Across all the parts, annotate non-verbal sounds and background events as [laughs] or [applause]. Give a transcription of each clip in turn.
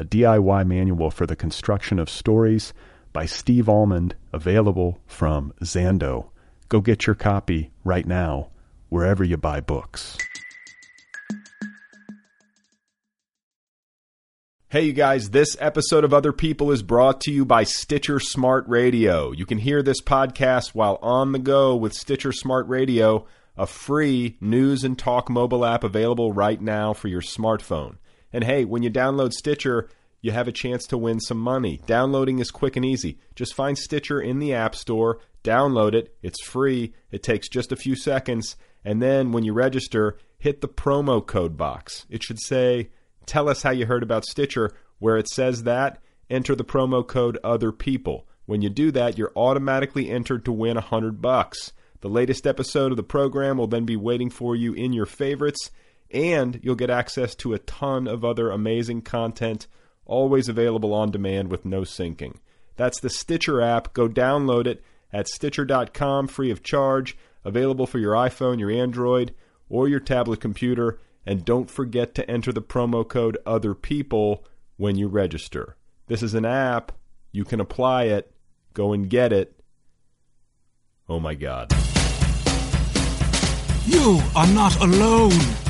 a DIY manual for the construction of stories by Steve Almond, available from Zando. Go get your copy right now, wherever you buy books. Hey, you guys, this episode of Other People is brought to you by Stitcher Smart Radio. You can hear this podcast while on the go with Stitcher Smart Radio, a free news and talk mobile app available right now for your smartphone. And hey, when you download Stitcher, you have a chance to win some money. Downloading is quick and easy. Just find Stitcher in the App Store, download it, it's free, it takes just a few seconds, and then when you register, hit the promo code box. It should say, Tell us how you heard about Stitcher. Where it says that, enter the promo code Other People. When you do that, you're automatically entered to win a hundred bucks. The latest episode of the program will then be waiting for you in your favorites, and you'll get access to a ton of other amazing content, always available on demand with no syncing. That's the Stitcher app. Go download it at Stitcher.com free of charge, available for your iPhone, your Android, or your tablet computer. And don't forget to enter the promo code Other People when you register. This is an app. You can apply it. Go and get it. Oh my God. You are not alone.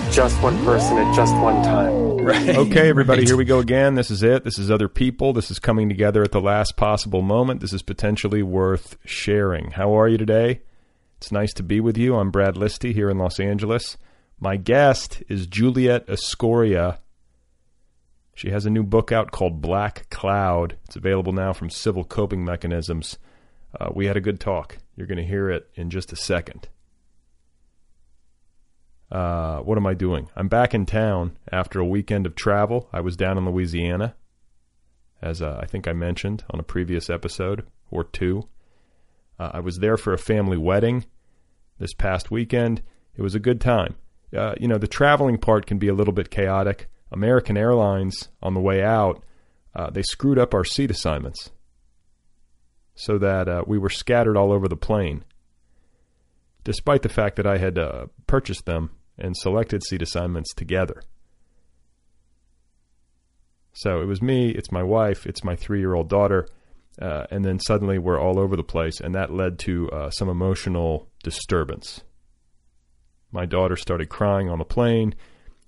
Just one person at just one time. Right. Okay, everybody, here we go again. This is it. This is other people. This is coming together at the last possible moment. This is potentially worth sharing. How are you today? It's nice to be with you. I'm Brad Listi here in Los Angeles. My guest is Juliet Escoria. She has a new book out called Black Cloud. It's available now from Civil Coping Mechanisms. Uh, we had a good talk. You're going to hear it in just a second. Uh, what am I doing? I'm back in town after a weekend of travel. I was down in Louisiana, as uh, I think I mentioned on a previous episode or two. Uh, I was there for a family wedding this past weekend. It was a good time. Uh, you know, the traveling part can be a little bit chaotic. American Airlines, on the way out, uh, they screwed up our seat assignments so that uh, we were scattered all over the plane. Despite the fact that I had purchased them and selected seat assignments together. So it was me, it's my wife, it's my three year old daughter, uh, and then suddenly we're all over the place, and that led to uh, some emotional disturbance. My daughter started crying on the plane.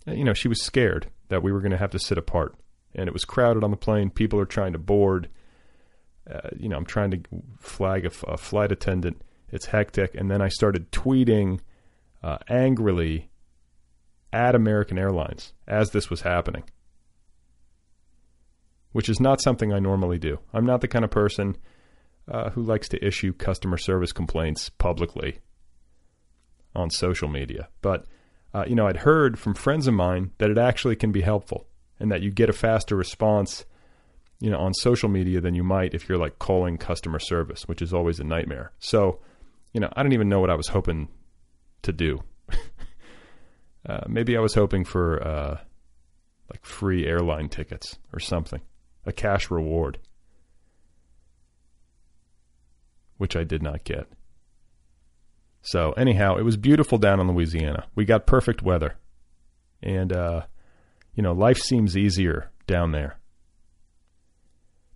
You know, she was scared that we were going to have to sit apart, and it was crowded on the plane. People are trying to board. Uh, you know, I'm trying to flag a, a, flight attendant. It's hectic, and then I started tweeting uh, angrily at American Airlines as this was happening, which is not something I normally do. I'm not the kind of person uh, who likes to issue customer service complaints publicly on social media. But, uh, you know, I'd heard from friends of mine that it actually can be helpful and that you get a faster response, you know, on social media than you might if you're like calling customer service, which is always a nightmare. So, you know, I don't even know what I was hoping to do uh, maybe I was hoping for uh, like free airline tickets or something, a cash reward, which I did not get. So anyhow, it was beautiful down in Louisiana. We got perfect weather, and uh, You know, life seems easier down there.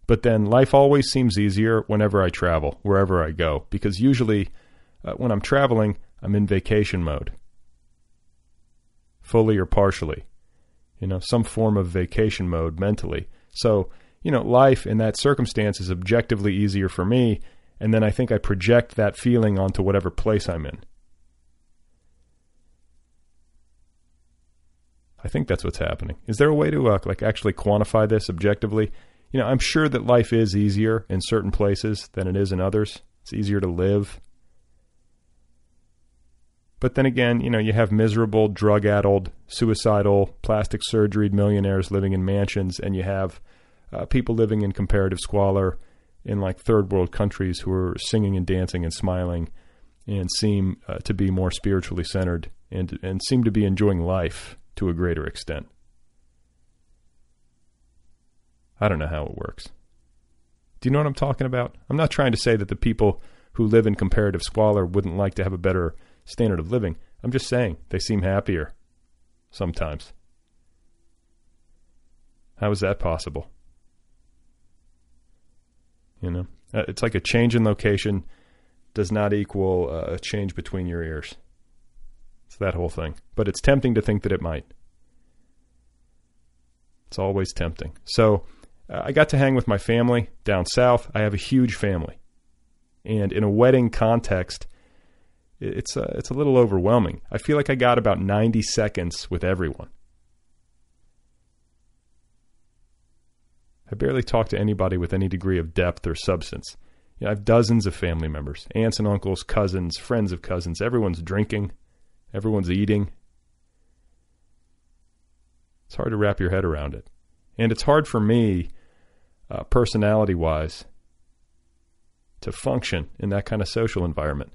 But then life always seems easier whenever I travel, wherever I go, because usually uh, when I'm traveling, I'm in vacation mode, fully or partially. You know, some form of vacation mode mentally. So, you know, life in that circumstance is objectively easier for me, and then I think I project that feeling onto whatever place I'm in. I think that's what's happening. Is there a way to uh, like actually quantify this objectively? You know, I'm sure that life is easier in certain places than it is in others. It's easier to live. But then again, you know, you have miserable, drug addled, suicidal, plastic surgery millionaires living in mansions, and you have uh, people living in comparative squalor in like third world countries who are singing and dancing and smiling and seem uh, to be more spiritually centered and, and seem to be enjoying life to a greater extent. I don't know how it works. Do you know what I'm talking about? I'm not trying to say that the people who live in comparative squalor wouldn't like to have a better standard of living. I'm just saying they seem happier sometimes. How is that possible? You know, uh, it's like a change in location does not equal uh, a change between your ears. It's that whole thing. But it's tempting to think that it might. It's always tempting. So uh, I got to hang with my family down south. I have a huge family. And in a wedding context, it's a, it's a little overwhelming. I feel like I got about 90 seconds with everyone. I barely talk to anybody with any degree of depth or substance. You know, I have dozens of family members, aunts and uncles, cousins, friends of cousins. Everyone's drinking, everyone's eating. It's hard to wrap your head around it. And it's hard for me, uh, personality wise, to function in that kind of social environment.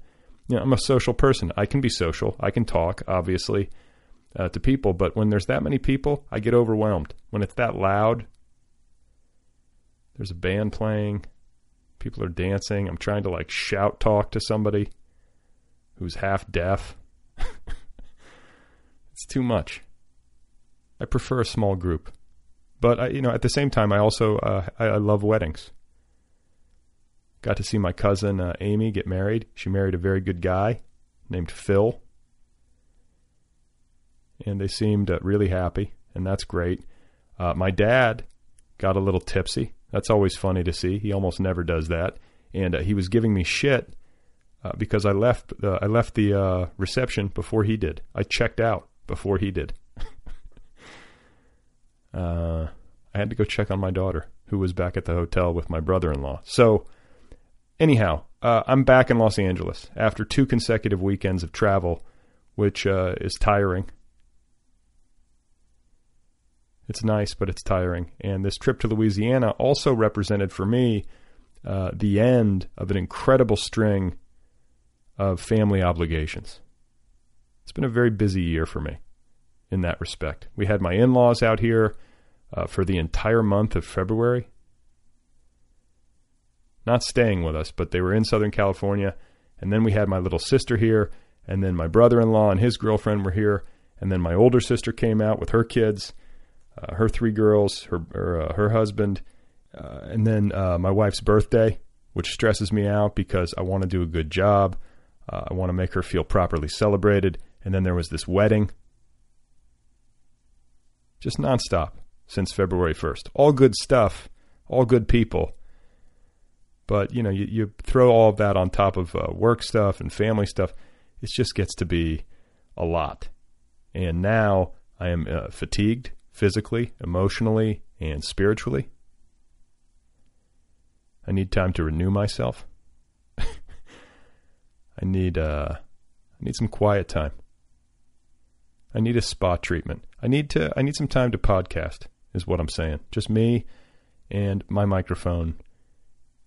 You know, I'm a social person. I can be social. I can talk, obviously, uh, to people. But when there's that many people, I get overwhelmed. When it's that loud, there's a band playing, people are dancing. I'm trying to like shout talk to somebody who's half deaf. [laughs] it's too much. I prefer a small group, but I, you know, at the same time, I also uh, I, I, love weddings. Got to see my cousin uh, Amy get married. She married a very good guy named Phil, and they seemed uh, really happy, and that's great. Uh, my dad got a little tipsy. That's always funny to see. He almost never does that, and uh, he was giving me shit uh, because I left. I left the reception before he did. I checked out before he did [laughs] uh, I had to go check on my daughter, who was back at the hotel with my brother in law. So, anyhow, uh, I'm back in Los Angeles after two consecutive weekends of travel, which uh, is tiring. It's nice, but it's tiring. And this trip to Louisiana also represented for me uh, the end of an incredible string of family obligations. It's been a very busy year for me in that respect. We had my in laws out here uh, for the entire month of February. Not staying with us, but they were in Southern California. And then we had my little sister here, and then my brother in law and his girlfriend were here. And then my older sister came out with her kids, uh, her three girls, her, her, uh, her husband, uh, and then uh, my wife's birthday, which stresses me out because I want to do a good job. Uh, I want to make her feel properly celebrated. And then there was this wedding just nonstop since February 1st. All good stuff, all good people. But, you know, you, you throw all of that on top of uh, work stuff and family stuff, it just gets to be a lot. And now I am uh, fatigued physically, emotionally, and spiritually. I need time to renew myself. [laughs] I need uh, I need some quiet time. I need a spa treatment. I need to I need some time to podcast is what I'm saying. Just me and my microphone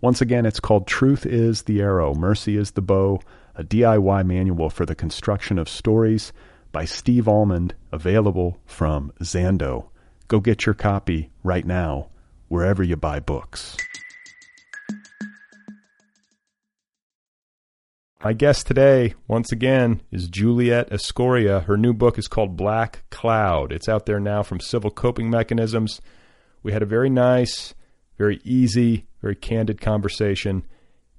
Once again, it's called Truth is the Arrow, Mercy is the Bow, a DIY manual for the construction of stories by Steve Almond, available from Zando. Go get your copy right now, wherever you buy books. My guest today, once again, is Juliet Escoria. Her new book is called Black Cloud. It's out there now from Civil Coping Mechanisms. We had a very nice, very easy, very candid conversation,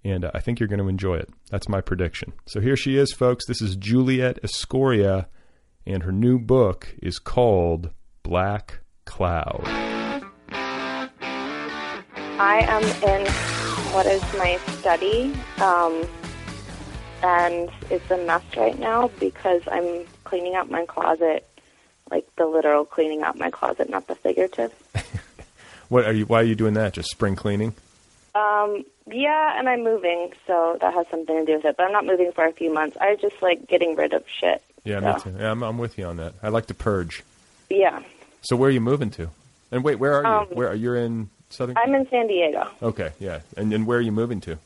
and I think you're going to enjoy it. That's my prediction. So here she is, folks. This is Juliet Escoria, and her new book is called Black Cloud. I am in what is my study, um, and it's a mess right now because I'm cleaning out my closet, like the literal cleaning out my closet, not the figurative. [laughs] what are you? Why are you doing that? Just spring cleaning? Um, yeah, and I'm moving, so that has something to do with it. But I'm not moving for a few months. I just like getting rid of shit. Yeah, so. me too. Yeah, I'm, I'm with you on that. I like to purge. Yeah. So where are you moving to? And wait, where are you? Um, where are you in Southern? I'm in San Diego, Okay, yeah. And and where are you moving to?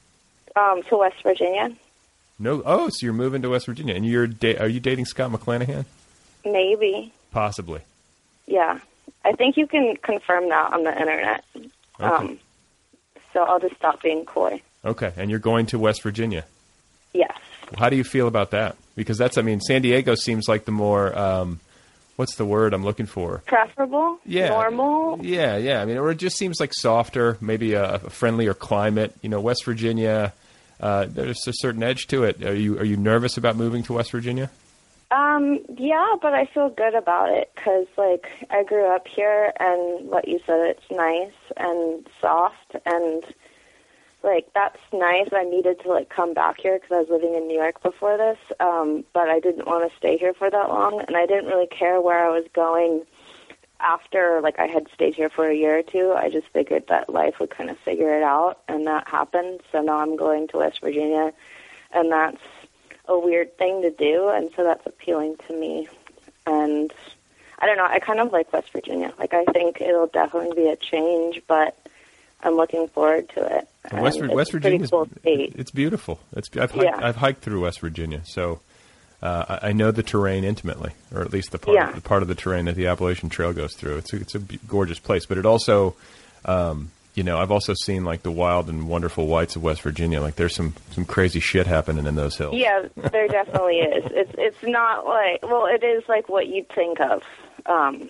um, to West Virginia. No. Oh, so you're moving to West Virginia, and you're da- are you dating Scott McClanahan? Maybe. Possibly. Yeah. I think you can confirm that on the internet. Um, so I'll just stop being coy. Okay, and you're going to West Virginia. Yes. How do you feel about that? Because that's, I mean, San Diego seems like the more, um, what's the word I'm looking for? Preferable? Yeah. Normal? Yeah, yeah. I mean, or it just seems like softer, maybe a, a friendlier climate. You know, West Virginia. Uh, there's a certain edge to it. Are you are you nervous about moving to West Virginia? Um, yeah, but I feel good about it because, like, I grew up here, and what you said, it's nice and soft, and like that's nice. I needed to like come back here because I was living in New York before this, um, but I didn't want to stay here for that long, and I didn't really care where I was going after like I had stayed here for a year or two. I just figured that life would kind of figure it out, and that happened. So now I'm going to West Virginia, and that's a weird thing to do, and so that's appealing to me. And I don't know, I kind of like West Virginia. Like I think it'll definitely be a change, but I'm looking forward to it. West, And West it's a Virginia, cool it's beautiful. It's I've hiked, Yeah. I've hiked through West Virginia, so uh, I I know the terrain intimately, or at least the part Yeah. the part of the terrain that the Appalachian Trail goes through. It's a, it's a gorgeous place, but it also, um, you know, I've also seen like the wild and wonderful whites of West Virginia. Like there's some some crazy shit happening in those hills. Yeah, there definitely is. It's it's not like well, it is like what you'd think of, um,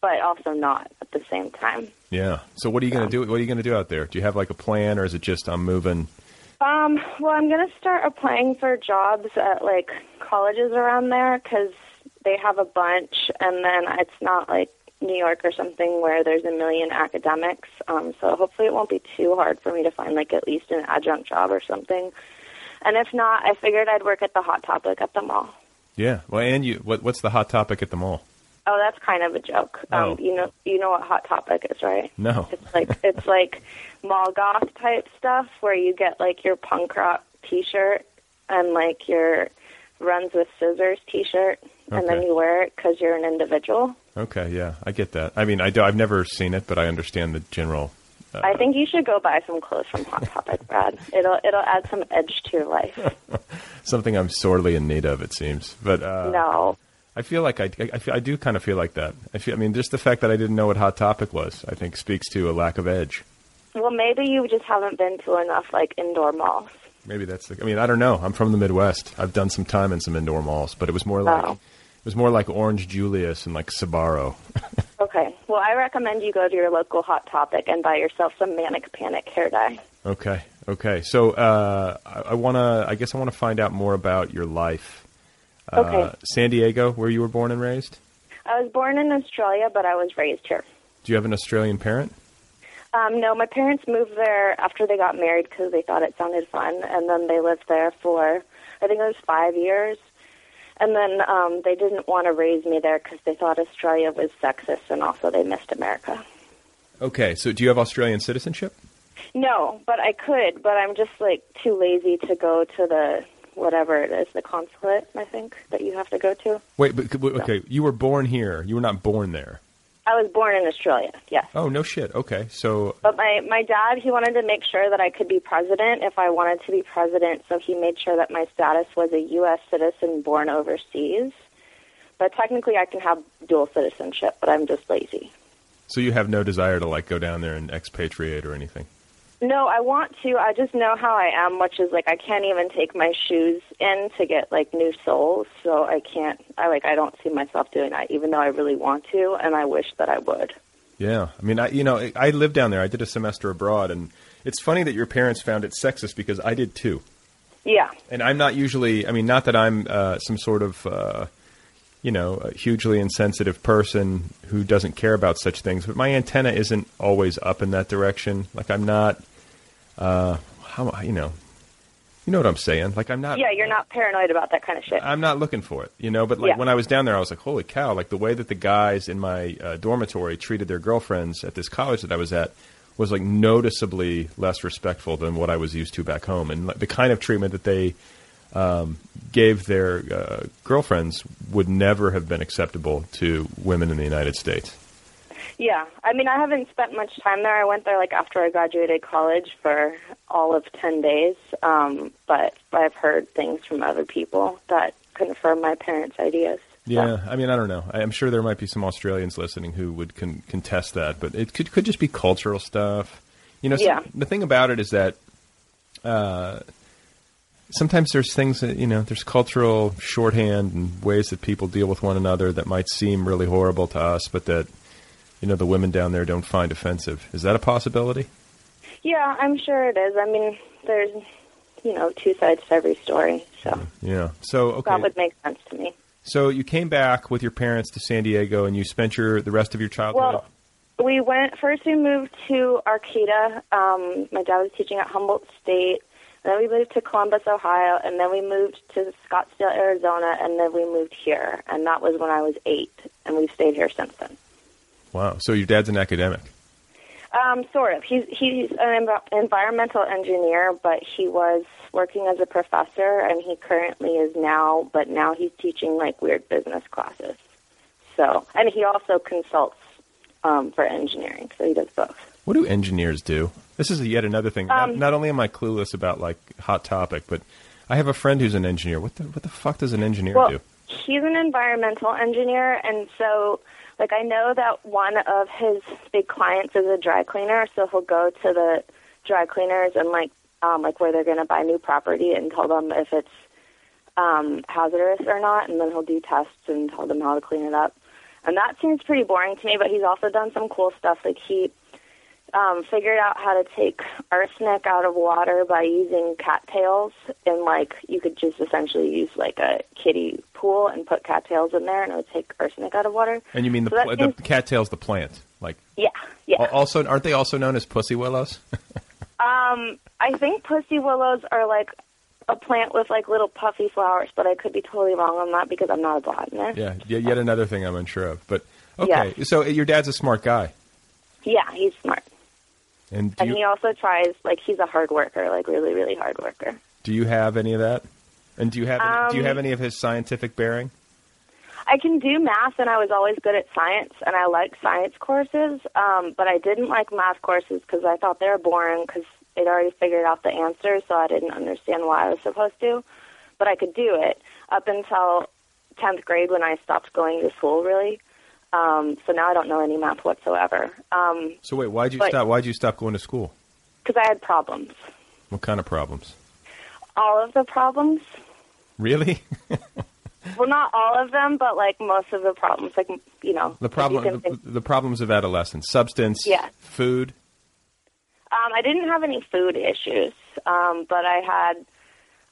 but also not at the same time. Yeah. So what are you going to do? What are you going to do out there? Do you have like a plan, or is it just I'm moving? Um, well, I'm gonna start applying for jobs at like colleges around there because they have a bunch, and then it's not like New York or something where there's a million academics. Um, so hopefully it won't be too hard for me to find like at least an adjunct job or something. And if not, I figured I'd work at the Hot Topic at the mall. Yeah. Well, and you, what, what's the hot topic at the mall? Oh, that's kind of a joke. Oh. Um, you know, you know what Hot Topic is, right? No. It's like [laughs] it's like mall goth type stuff where you get like your punk rock T-shirt and like your runs with scissors T-shirt, and then you wear it because you're an individual. Okay. Yeah, I get that. I mean, I do, I've never seen it, but I understand the general. Uh, I think you should go buy some clothes from Hot Topic, Brad. It'll it'll add some edge to your life. [laughs] something I'm sorely in need of. It seems, but uh, no, I feel like I, I, feel, I do kind of feel like that. I feel. I mean, just the fact that I didn't know what hot topic was, I think, speaks to a lack of edge. well maybe you just haven't been to enough like indoor malls. Maybe that's the. I mean, I don't know. I'm from the Midwest. I've done some time in some indoor malls, but it was more like Oh. It was more like Orange Julius and like Sbarro. [laughs] Okay. Well, I recommend you go to your local Hot Topic and buy yourself some Manic Panic hair dye. Okay. Okay. So uh, I, I want to. I guess I want to find out more about your life. Uh, Okay. San Diego, where you were born and raised. I was born in Australia, but I was raised here. Do you have an Australian parent? Um, no, my parents moved there after they got married because they thought it sounded fun, and then they lived there for I think it was five years. And then um, they didn't want to raise me there because they thought Australia was sexist, and also they missed America. Okay, so do you have Australian citizenship? No, but I could, but I'm just like too lazy to go to the whatever it is, the consulate. I think that you have to go to. Wait, but okay, you were born here. You were not born there. I was born in Australia. Yes. Oh no shit. Okay, so But my my dad, he wanted to make sure that I could be president if I wanted to be president, so he made sure that my status was a U.S. citizen born overseas. But technically, I can have dual citizenship, but I'm just lazy. so you have no desire to like go down there and expatriate or anything. No, I want to. I just know how I am, which is like I can't even take my shoes in to get like new soles, so I can't. I like I don't see myself doing that, even though I really want to, and I wish that I would. Yeah, I mean, I you know, I I lived down there. I did a semester abroad, and it's funny that your parents found it sexist because I did too. Yeah, And I'm not usually. I mean, not that I'm uh, some sort of. Uh, you know, a hugely insensitive person who doesn't care about such things, but my antenna isn't always up in that direction. Like I'm not, uh, how you know, you know what I'm saying? Like I'm not. yeah. You're not paranoid about that kind of shit. I'm not looking for it, you know. But like Yeah. when I was down there, I was like, "Holy cow!" Like the way that the guys in my uh, dormitory treated their girlfriends at this college that I was at was like noticeably less respectful than what I was used to back home, and like, the kind of treatment that they um, gave their uh, girlfriends would never have been acceptable to women in the United States. Yeah, I mean, I haven't spent much time there. I went there like after I graduated college for all of ten days, um, but I've heard things from other people that confirm my parents' ideas. Yeah, I mean, I don't know. I'm sure there might be some Australians listening who would con- contest that, but it could could just be cultural stuff. You know, so- Yeah. the thing about it is that uh, sometimes there's things that you know, there's cultural shorthand and ways that people deal with one another that might seem really horrible to us, but that you know the women down there don't find offensive. Is that a possibility? Yeah, I'm sure it is. I mean, there's, you know, two sides to every story, so Yeah. So okay. that would make sense to me. So you came back with your parents to San Diego, and you spent your the rest of your childhood. Well, we went first. We moved to Arcata. Um, my dad was teaching at Humboldt State. Then we moved to Columbus, Ohio, and then we moved to Scottsdale, Arizona, and then we moved here. And that was when I was eight, and we've stayed here since then. Wow. So your dad's an academic. Um, sort of. He's he's an env- environmental engineer, but he was working as a professor, and he currently is now. But now he's teaching like weird business classes. So, and he also consults um, for engineering. So he does both. What do engineers do? This is yet another thing. not, Um, not only am I clueless about like hot topic, but I have a friend who's an engineer. What the what the fuck does an engineer Well, do? he's an environmental engineer, and so like I know that one of his big clients is a dry cleaner, so he'll go to the dry cleaners and like um, like where they're going to buy new property and tell them if it's um, hazardous or not, and then he'll do tests and tell them how to clean it up. And that seems pretty boring to me, but he's also done some cool stuff. Like he um, figured out how to take arsenic out of water by using cattails, and like you could just essentially use like a kiddie pool and put cattails in there, and it would take arsenic out of water. And you mean the So pl- the seems- cattails, the plant? Like Yeah, yeah. also aren't they also known as pussy willows? [laughs] Um, I think pussy willows are like a plant with like little puffy flowers, but I could be totally wrong on that because I'm not a botanist. yeah, y- yet another thing I'm unsure of. But okay, Yeah. so your dad's a smart guy, Yeah, he's smart. And And he also tries like he's a hard worker, like really, really hard worker. do you have any of that? And do you have any, do you Um, have any of his scientific bearing? I can do math, and I was always good at science, and I like science courses. Um, but I didn't like math courses because I thought they were boring because they'd already figured out the answers, so I didn't understand why I was supposed to. But I could do it up until tenth grade when I stopped going to school. Really, um, so now I don't know any math whatsoever because So wait, why'd you but- stop? Why'd you stop going to school? Because I had problems. What kind of problems? All of the problems. Really? [laughs] Well, not all of them, but like most of the problems. Like you know, The problem, the, the problems of adolescence: substance, Yeah. food. Um, I didn't have any food issues, um, but I had,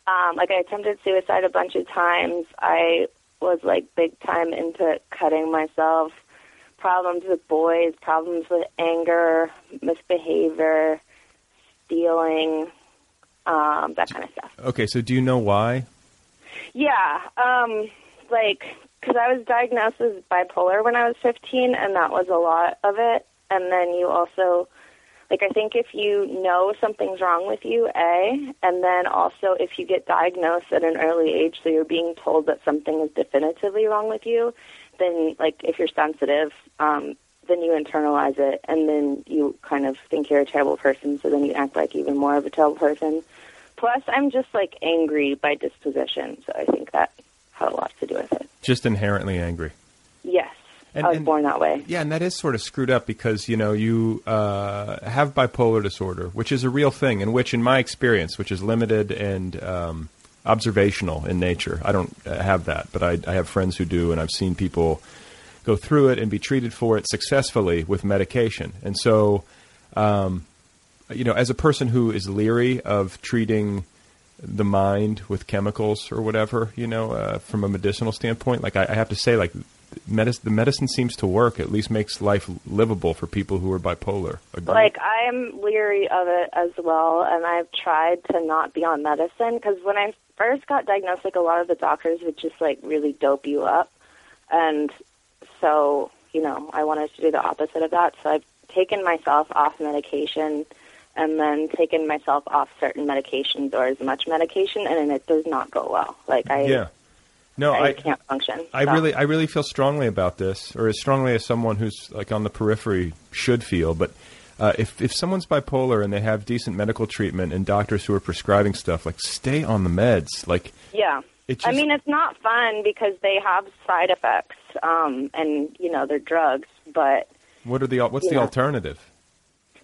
um, like, I attempted suicide a bunch of times. I was like big time into cutting myself, problems with boys, problems with anger, misbehavior, stealing, um, that kind of stuff. Okay, so do you know why? Yeah, um, like because I was diagnosed as bipolar when I was 15, and that was a lot of it. And then you also, like, I think if you know something's wrong with you, a, and then also if you get diagnosed at an early age, so you're being told that something is definitively wrong with you, then like if you're sensitive, um, then you internalize it, and then you kind of think you're a terrible person, so then you act like even more of a terrible person. Plus, I'm just like angry by disposition, so I think that had a lot to do with it. Just inherently angry. And- I was and- born that way. Yeah, and that is sort of screwed up because you know you uh, have bipolar disorder, which is a real thing, and which, in my experience, which is limited and um, observational in nature. I don't uh, have that, but I, I have friends who do, and I've seen people go through it and be treated for it successfully with medication. And so, um, you know, as a person who is leery of treating the mind with chemicals or whatever, you know, uh, from a medicinal standpoint, like I, I have to say, like medic- the medicine seems to work. At least makes life livable for people who are bipolar. Agree? Like I'm leery of it as well, and I've tried to not be on medicine because when I first got diagnosed, like a lot of the doctors would just like really dope you up, and so you know I wanted to do the opposite of that. So I've taken myself off medication, and then taken myself off certain medications or as much medication, and then it does not go well. Like I, yeah. No, I, can't function. I So- really, I really feel strongly about this, or as strongly as someone who's like on the periphery should feel. But uh, if if someone's bipolar and they have decent medical treatment and doctors who are prescribing stuff, like stay on the meds. Like Yeah. It I mean, it's not fun because they have side effects, um, and you know they're drugs. But what are the what's the alternative?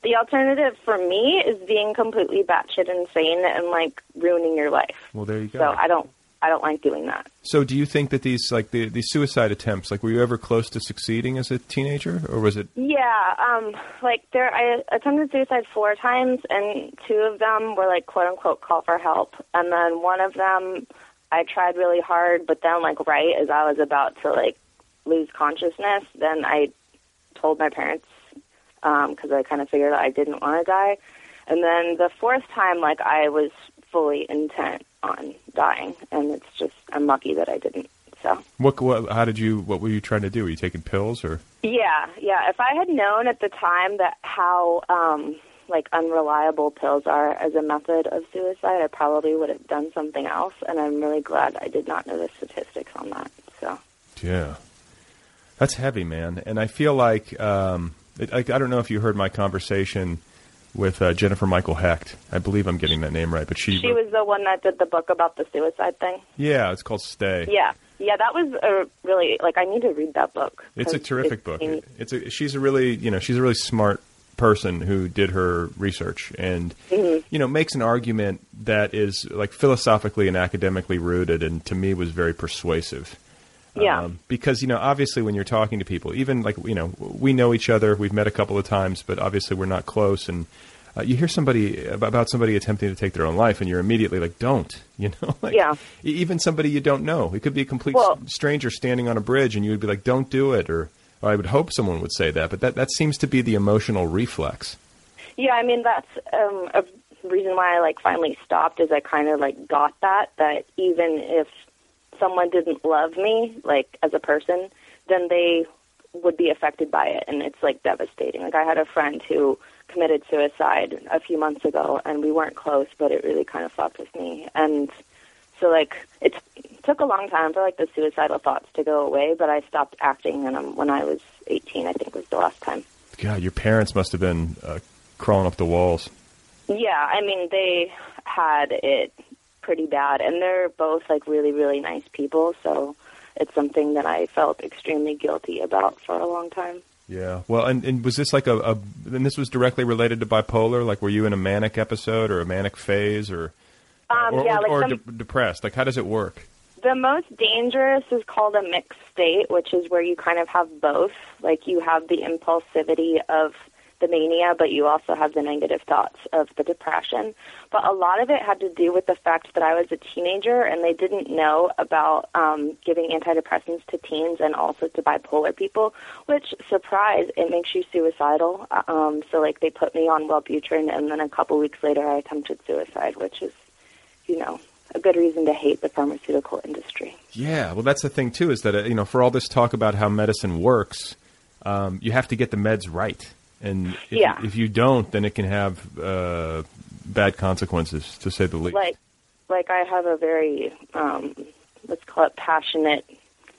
the alternative for me is being completely batshit insane and like ruining your life. Well, there you go. So I don't, I don't like doing that. So, do you think that these like the these suicide attempts, like were you ever close to succeeding as a teenager, or was it? Yeah, um, like there, I attempted suicide four times, and two of them were like quote unquote call for help, and then one of them I tried really hard, but then like right as I was about to like lose consciousness, then I told my parents because I kind of figured that I didn't want to die, and then the fourth time, like I was fully intent on dying, and it's just I'm lucky that I didn't. So. What, what? How did you? What were you trying to do? Were you taking pills or? Yeah, yeah. If I had known at the time that how um like unreliable pills are as a method of suicide, I probably would have done something else and I'm really glad I did not know the statistics on that. So Yeah, that's heavy, man. And I feel like um, it, I, I don't know if you heard my conversation with uh, Jennifer Michael Hecht. I believe I'm getting that name right, but she. she was the one that did the book about the suicide thing. Yeah, it's called Stay. Yeah. Yeah, that was a really like I need to read that book. It's a terrific it book. It's a, she's a really you know she's a really smart person who did her research and Mm-hmm. you know makes an argument that is like philosophically and academically rooted and to me was very persuasive. Yeah. Um, because you know obviously when you're talking to people even like you know we know each other we've met a couple of times but obviously we're not close and uh, you hear somebody about somebody attempting to take their own life and you're immediately like don't [laughs] you know like Yeah. even somebody you don't know it could be a complete Well- stranger standing on a bridge and you would be like don't do it or, or I would hope someone would say that but that that seems to be the emotional reflex Yeah, I mean that's um, a reason why I like finally stopped. Is I kind of like got that that even if someone didn't love me like as a person, then they would be affected by it, and it's like devastating. Like I had a friend who committed suicide a few months ago, and we weren't close, but it really kind of fucked with me. And so like it took a long time for like the suicidal thoughts to go away, but I stopped acting, and um, when I was 18, I think was the last time. God your parents must have been uh, crawling up the walls Yeah, I mean they had it pretty bad, and they're both like really, really nice people. So it's something that I felt extremely guilty about for a long time. Yeah. Well, and, and was this like a, a? And this was directly related to bipolar. Like, were you in a manic episode or a manic phase, or Um, or, yeah, or, like or some, de- depressed? Like, how does it work? the most dangerous is called a mixed state, which is where you kind of have both. Like you have the impulsivity of the mania, but you also have the negative thoughts of the depression. But a lot of it had to do with the fact that I was a teenager and they didn't know about um, giving antidepressants to teens and also to bipolar people, which, surprise, it makes you suicidal. Um, so, like, they put me on Wellbutrin, and then a couple weeks later I attempted suicide, which is, you know, a good reason to hate the pharmaceutical industry. Yeah, well, that's the thing too. Is that uh, you know, for all this talk about how medicine works, um, you have to get the meds right, and if, Yeah. if you don't, then it can have uh, bad consequences, to say the least. like like I have a very um, let's call it passionate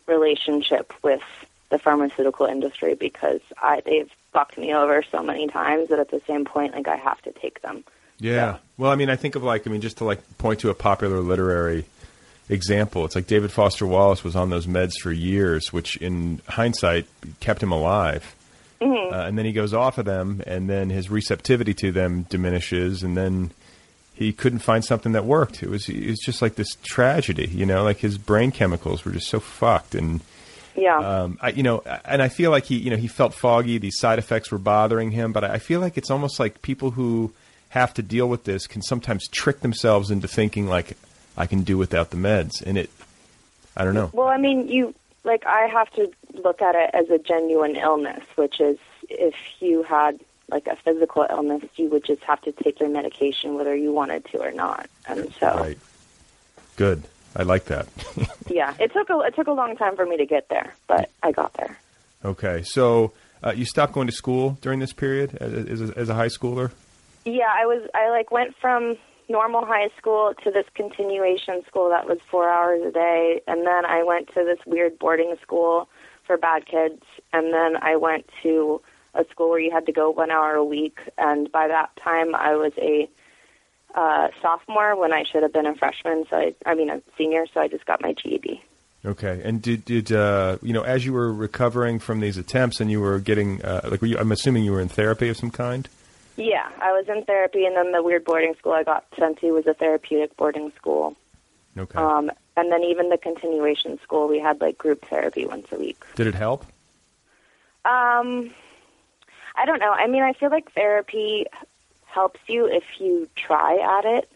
relationship with the pharmaceutical industry because I they've fucked me over so many times that at the same point like I have to take them. Yeah. Well, I mean, I think of like, I mean, just to like point to a popular literary example, it's like David Foster Wallace was on those meds for years, which in hindsight kept him alive. Uh, and then he goes off of them, and then his receptivity to them diminishes, and then he couldn't find something that worked. It was it was just like this tragedy, you know, like his brain chemicals were just so fucked, and Yeah. um, I, you know, and I feel like he, you know, he felt foggy. These side effects were bothering him, but I I feel like it's almost like people who have to deal with this can sometimes trick themselves into thinking like I can do without the meds, and it, I don't know. Well, I mean, you like I have to look at it as a genuine illness, which is if you had like a physical illness, you would just have to take your medication whether you wanted to or not. And so, Right. Good. I like that. [laughs] yeah, it took a it took a long time for me to get there, but I got there. okay, so uh, you stopped going to school during this period as, as, as a high schooler. Yeah, I was I like went from normal high school to this continuation school that was 4 hours a day and then I went to this weird boarding school for bad kids. And then I went to a school where you had to go 1 hour a week. And by that time I was a uh sophomore when I should have been a freshman. So I I mean a senior. So I just got my GED. Okay, and did did uh, you know as you were recovering from these attempts and you were getting uh, like were you, I'm assuming you were in therapy of some kind. Yeah, I was in therapy. And then the weird boarding school I got sent to was a therapeutic boarding school. Okay. Um, and then even the continuation school, we had like group therapy once a week. Did it help? Um, I don't know. I mean, I feel like therapy helps you if you try at it.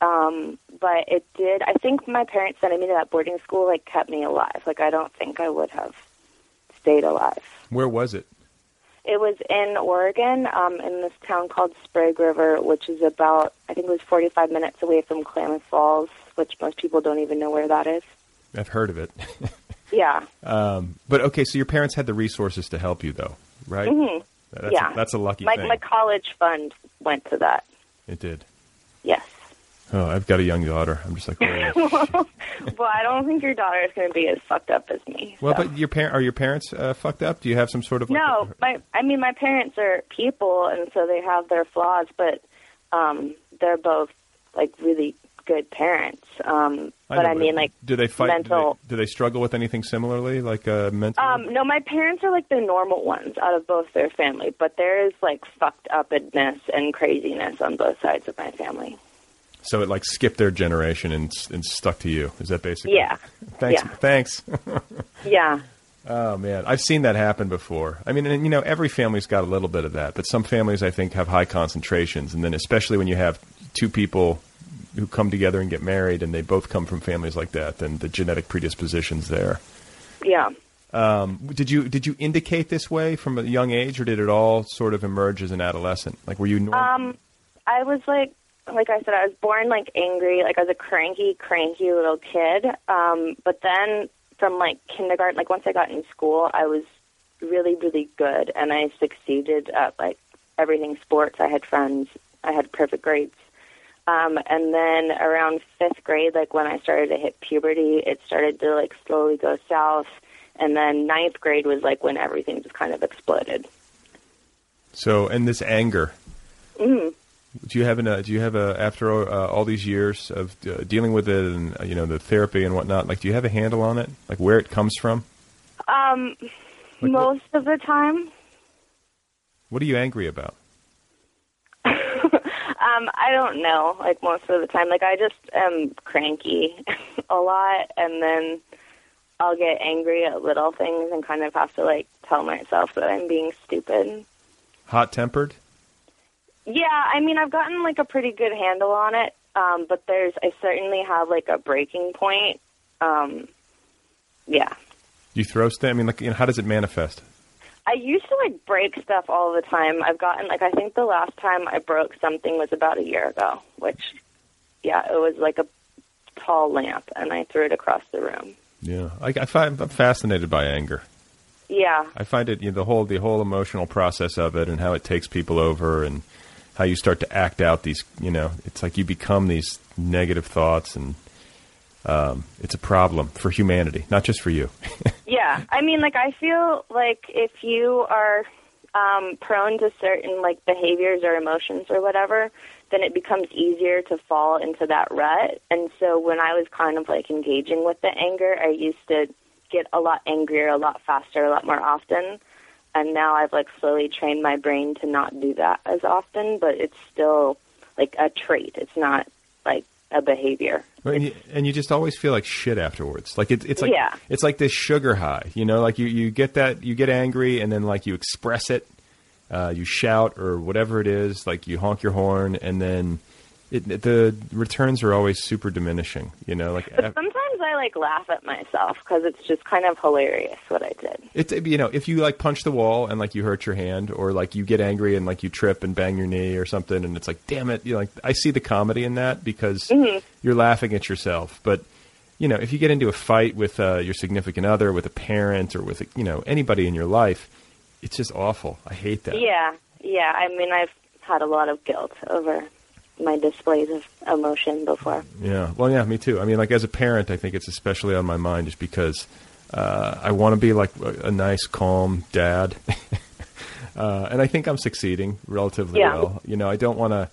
Um, but it did. I think my parents sending me to that boarding school like kept me alive. Like I don't think I would have stayed alive. Where was it? It was in Oregon, um, in this town called Sprague River, which is about I think it was 45 minutes away from Klamath Falls, which most people don't even know where that is. I've heard of it. [laughs] Yeah. [laughs] um, but okay, so your parents had the resources to help you, though, right? Mhm. That's yeah. a, that's a lucky my, thing. My college fund went to that. it did. Yes. Oh, I've got a young daughter. I'm just like, [laughs] well, I don't think your daughter is going to be as fucked up as me. well, so. but your parent are your parents uh, fucked up? Do you have some sort of like, no, my I mean my parents are people, and so they have their flaws, but um, they're both like really good parents. Um, but know, I mean, like do they fight? mental. Do, they, do they struggle with anything similarly, like uh, mental? Um, no, my parents are like the normal ones out of both their family, but there is like fucked upness and craziness on both sides of my family. so it like skipped their generation and and stuck to you. Is that basically? Yeah. Thanks. Yeah. Thanks. [laughs] Yeah. [laughs] Oh man, I've seen that happen before. I mean, and, you know, every family's got a little bit of that, but some families I think have high concentrations, and then especially when you have two people who come together and get married, and they both come from families like that, then the genetic predispositions there. Yeah. Um, did you did you indicate this way from a young age, or did it all sort of emerge as an adolescent? Like, were you normal? Um, I was like, like I said, I was born like angry, like I was a cranky, cranky little kid. Um, but then from like kindergarten, like once I got in school, I was really, really good, and I succeeded at like everything sports. I had friends, I had perfect grades. Um, and then around fifth grade, like when I started to hit puberty, it started to like slowly go south. And then ninth grade was like when everything just kind of exploded. so, and this anger. hmm Do you have an, uh, do you have a after uh, all these years of uh, dealing with it and uh, you know the therapy and whatnot? Like, do you have a handle on it? Like where it comes from? Um, Like what- most of the time, What are you angry about? Um, I don't know. Like most of the time, like I just am cranky [laughs] a lot, and then I'll get angry at little things and kind of have to like tell myself that I'm being stupid. hot tempered. Yeah, I mean, I've gotten like a pretty good handle on it, um, but there's I certainly have like a breaking point. Um, yeah, You throw stuff. I mean, like, you know, how does it manifest? I used to like break stuff all the time. I've gotten like I think the last time I broke something was about a year ago, which yeah, it was like a tall lamp, and I threw it across the room. Yeah, I, I find I'm fascinated by anger. Yeah, I find it you know, the whole the whole emotional process of it and how it takes people over and how you start to act out these you know it's like you become these negative thoughts and um, it's a problem for humanity, not just for you. [laughs] yeah. I mean, like I feel like if you are um, prone to certain like behaviors or emotions or whatever, then it becomes easier to fall into that rut. And so when I was kind of like engaging with the anger, I used to get a lot angrier, a lot faster, a lot more often. And now I've like slowly trained my brain to not do that as often, but it's still like a trait. It's not like a behavior. and, you, and you just always feel like shit afterwards. Like it, it's like Yeah. it's like this sugar high. You know, like you, you get that you get angry and then like you express it, uh, you shout or whatever it is. Like you honk your horn and then it, the returns are always super diminishing. You know, like But sometimes I like laugh at myself because it's just kind of hilarious what I did. It's you know if you like punch the wall and like you hurt your hand or like you get angry and like you trip and bang your knee or something and it's like damn it you know, like I see the comedy in that because you're laughing at yourself but you know if you get into a fight with uh, your significant other with a parent or with you know anybody in your life it's just awful I hate that Yeah, yeah. I mean, I've had a lot of guilt over my displays of emotion before. Yeah. Well, yeah, me too. I mean, like as a parent, I think it's especially on my mind just because uh, I want to be like a, a nice, calm dad, [laughs] uh, and I think I'm succeeding relatively Yeah. well. You know, I don't want to.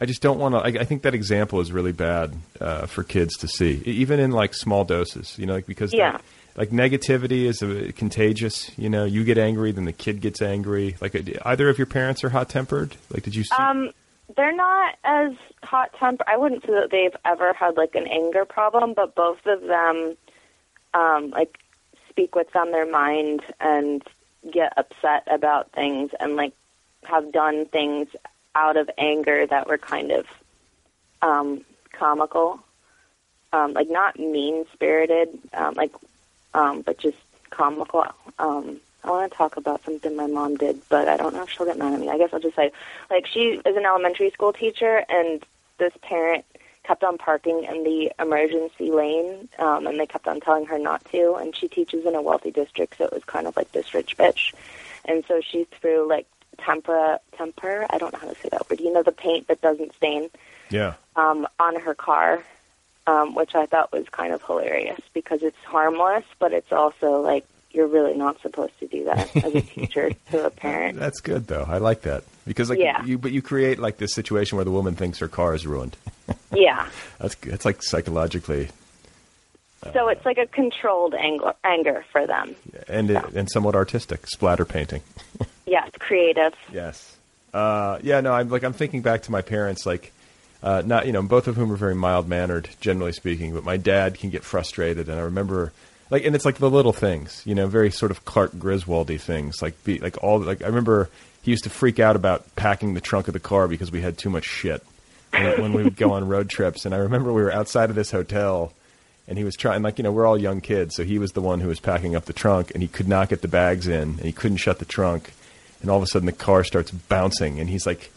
I just don't want to. I, I think that example is really bad uh, for kids to see, even in like small doses. You know, like because Yeah. that- like negativity is uh, contagious. You know, you get angry, then the kid gets angry. Like uh, either of your parents are hot tempered. Like, did you see? Um, they're not as hot tempered. I wouldn't say that they've ever had like an anger problem, but both of them, um, like, speak what's on their mind and get upset about things and like have done things out of anger that were kind of um, comical, um, like not mean spirited, um, like, um, but just comical. Um, I want to talk about something my mom did, but I don't know if she'll get mad at me. I guess I'll just say, like, she is an elementary school teacher, and this parent kept on parking in the emergency lane, um, and they kept on telling her not to. And she teaches in a wealthy district, so it was kind of like this rich bitch. And so she threw like tempera, temper. I don't know how to say that word. You know, the paint that doesn't stain yeah. um, on her car, um, which I thought was kind of hilarious because it's harmless, but it's also like you're really not supposed to do that as a teacher [laughs] to a parent. That's good though. I like that because like Yeah. you, but you create like this situation where the woman thinks her car is ruined. [laughs] Yeah. That's. That's like psychologically So it's like a controlled anger, anger for them. and and somewhat artistic splatter painting. [laughs] Yes, creative. Yes. Uh, yeah. No. I'm like I'm thinking back to my parents. Like, uh, not you know, both of whom are very mild mannered, generally speaking. But my dad can get frustrated, and I remember. Like and it's like the little things, you know, very sort of Clark Griswoldy things. Like be like all like I remember he used to freak out about packing the trunk of the car because we had too much shit when, when we would go on road trips. And I remember we were outside of this hotel, and he was trying like you know we're all young kids, so he was the one who was packing up the trunk, and he could not get the bags in, and he couldn't shut the trunk, and all of a sudden the car starts bouncing, and he's like.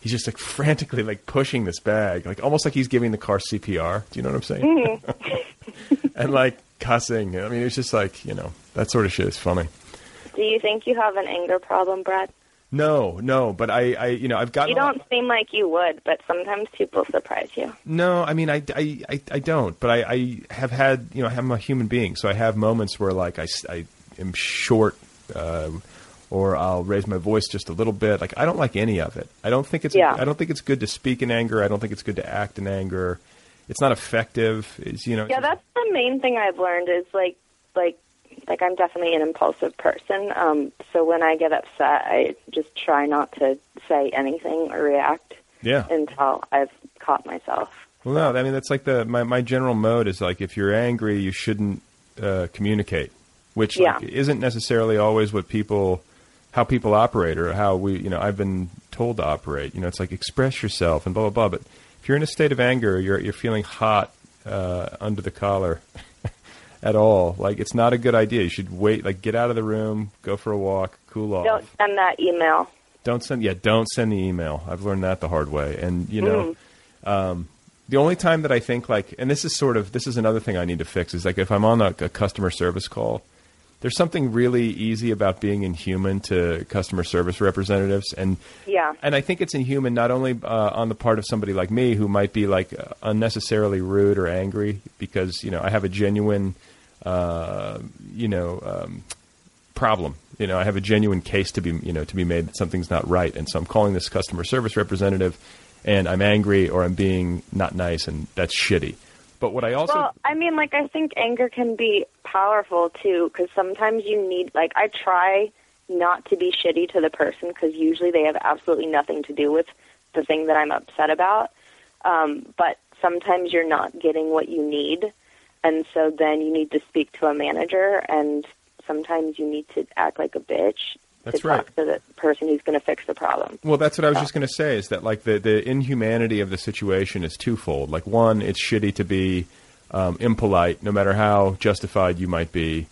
He's just like frantically like pushing this bag, like almost like he's giving the car CPR. Do you know what I'm saying? Mm-hmm. [laughs] and like cussing. I mean, it's just like you know that sort of shit is funny. Do you think you have an anger problem, Brad? No, no, but I, I you know, I've got. You don't seem like you would, but sometimes people surprise you. No, I mean, I, I, I, I don't, but I, I have had, you know, I'm a human being, so I have moments where, like, I, I am short, uh, or I'll raise my voice just a little bit. Like, I don't like any of it. I don't think it's, Yeah. I don't think it's good to speak in anger. I don't think it's good to act in anger. It's not effective. It's, you know, Yeah, that's the main thing I've learned is like like like I'm definitely an impulsive person. Um so when I get upset, I just try not to say anything or react yeah. until I've caught myself. Well, no, I mean that's like the my, my general mode is like if you're angry, you shouldn't uh, communicate, which like, isn't necessarily always what people how people operate or how we, you know, I've been told to operate. You know, it's like express yourself and blah blah blah. But if you're in a state of anger, you're you're feeling hot uh, under the collar [laughs] at all. Like it's not a good idea. You should wait. Like get out of the room, go for a walk, cool off. Don't send that email. Don't send. Yeah, don't send the email. I've learned that the hard way. And you know, um, the only time that I think like, and this is sort of this is another thing I need to fix is like if I'm on a, a customer service call. There's something really easy about being inhuman to customer service representatives, and Yeah. and I think it's inhuman not only uh, on the part of somebody like me who might be like uh, unnecessarily rude or angry because you know I have a genuine, uh, you know, um, problem. You know, I have a genuine case to be you know to be made that something's not right, and so I'm calling this customer service representative, and I'm angry or I'm being not nice, and that's shitty. But what I also Well, I mean, like, I think anger can be powerful too, because sometimes you need, like, I try not to be shitty to the person because usually they have absolutely nothing to do with the thing that I'm upset about. Um, but sometimes you're not getting what you need, and so then you need to speak to a manager, and sometimes you need to act like a bitch That's to right. talk to the person who's going to fix the problem. Well, that's what I was just going to say. Is that like the the inhumanity of the situation is twofold. Like one, it's shitty to be um, impolite, no matter how justified you might be.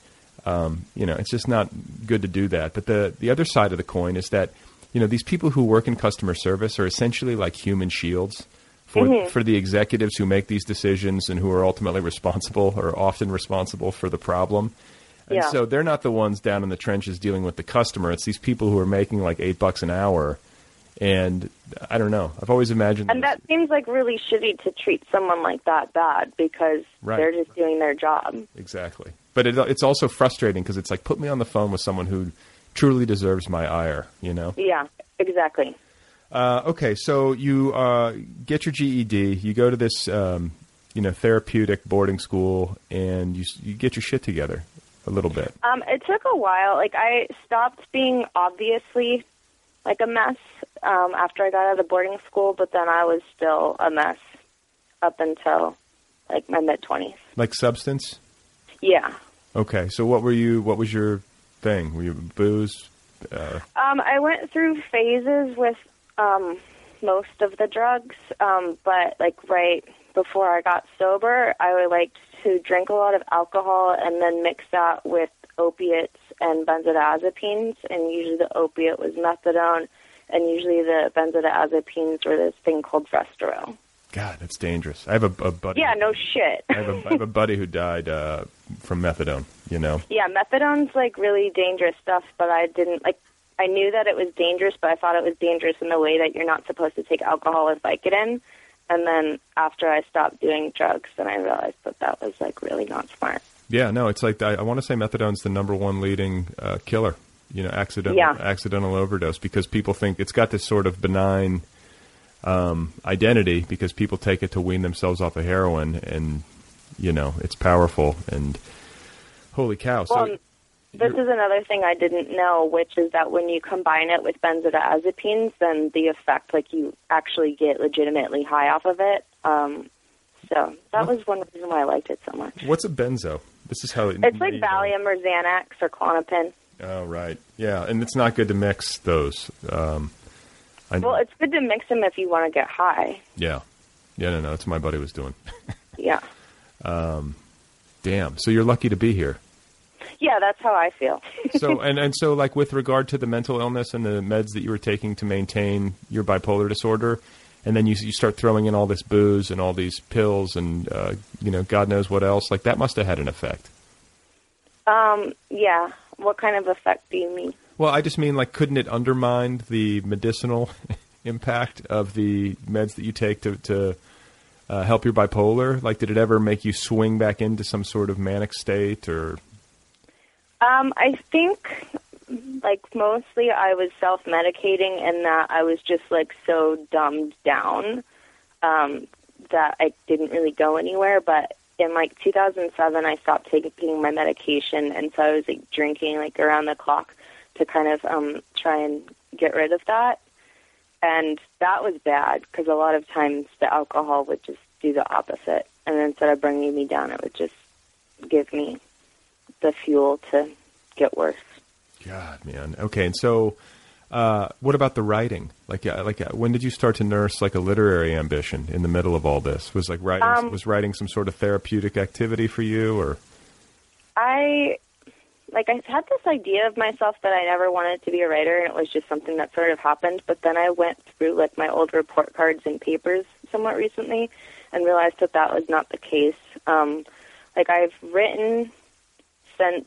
Um, you know, it's just not good to do that. But the the other side of the coin is that you know these people who work in customer service are essentially like human shields for for the executives who make these decisions and who are ultimately responsible or often responsible for the problem. And Yeah. so they're not the ones down in the trenches dealing with the customer. It's these people who are making like eight bucks an hour. And I don't know. I've always imagined. And that seems like really shitty to treat someone like that bad because Right. they're just doing their job. exactly. But it, it's also frustrating because it's like put me on the phone with someone who truly deserves my ire. You know. Yeah, exactly. Uh, okay, so you uh, get your GED. You go to this, um, you know, therapeutic boarding school, and you you get your shit together a little bit. Um, it took a while. Like I stopped being obviously like a mess um, after I got out of the boarding school, but then I was still a mess up until like my mid twenties. Like substance. Yeah. Okay, so what were you? What was your thing? Were you booze? Uh, Um, I went through phases with um, most of the drugs, um, but like right before I got sober, I would to drink a lot of alcohol and then mix that with opiates and benzodiazepines. And usually the opiate was methadone, and usually the benzodiazepines were this thing called Restoril. God, that's dangerous. I have a, a buddy. Yeah, no shit. I have, a, I have a buddy who died uh, from methadone. You know. Yeah, methadone's like really dangerous stuff, but I didn't like. I knew that it was dangerous, but I thought it was dangerous in the way that you're not supposed to take alcohol or Vicodin. And then after I stopped doing drugs, then I realized that that was like really not smart. Yeah, no, it's like I, I want to say methadone's the number one leading uh, killer. You know, accidental Yeah. accidental overdose because people think it's got this sort of benign um, identity because people take it to wean themselves off of heroin, and you know it's powerful. And holy cow! So Well, this is another thing I didn't know, which is that when you combine it with benzodiazepines, then the effect, like you actually get legitimately high off of it. Um, so that was one reason why I liked it so much. what's a benzo? This is how it, It's like. Valium or Xanax or Klonopin. Oh right, yeah, and it's not good to mix those. Um, I. Well, it's good to mix them if you want to get high. yeah, yeah, no, no, that's what my buddy was doing. [laughs] Yeah. Um, Damn, so you're lucky to be here. Yeah, that's how I feel. [laughs] so [laughs] and and so like with regard to the mental illness and the meds that you were taking to maintain your bipolar disorder and then you you start throwing in all this booze and all these pills and uh, you know god knows what else like that must have had an effect um, yeah. What kind of effect do you mean? well i just mean like couldn't it undermine the medicinal [laughs] impact of the meds that you take to to uh, help your bipolar like did it ever make you swing back into some sort of manic state or Um, I think, like, mostly I was self medicating and that I was just, like, so dumbed down um, that I didn't really go anywhere. But in, like, 2007, I stopped taking my medication, and so I was, like, drinking, like, around the clock to kind of um, try and get rid of that. And that was bad because a lot of times the alcohol would just do the opposite. And instead of bringing me down, it would just give me the fuel to get worse. God, man. Okay, and so uh, what about the writing? Like, uh, like uh, when did you start to nurse like a literary ambition in the middle of all this? Was like writing Um, was writing some sort of therapeutic activity for you, or I like I had this idea of myself that I never wanted to be a writer, and it was just something that sort of happened. But then I went through like my old report cards and papers somewhat recently, and realized that that was not the case. Um, like I've written since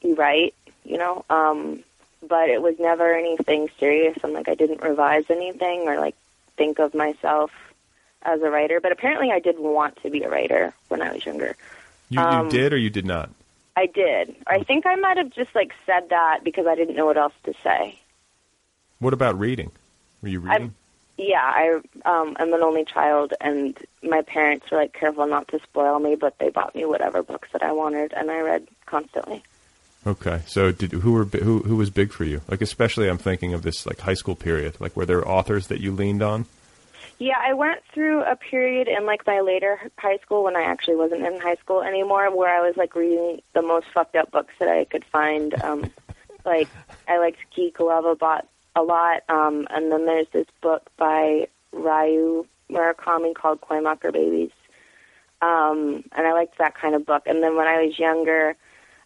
you write, you know, um, but it was never anything serious. I'm like I didn't revise anything or like think of myself as a writer. But apparently, I did want to be a writer when I was younger. you, um, you did or you did not? I did. I think I might have just like said that because I didn't know what else to say. What about reading? Were you reading? Yeah, I um am an only child and my parents were like careful not to spoil me, but they bought me whatever books that I wanted and I read constantly. Okay, so did who were who who was big for you? Like especially, I'm thinking of this like high school period. Like were there authors that you leaned on? Yeah, I went through a period in like my later high school when I actually wasn't in high school anymore, where I was like reading the most fucked up books that I could find. Um, [laughs] like I liked Geek Love a lot, a lot. Um, and then there's this book by Ryu Murakami called Coin Locker Babies, um, and I liked that kind of book. And then when I was younger,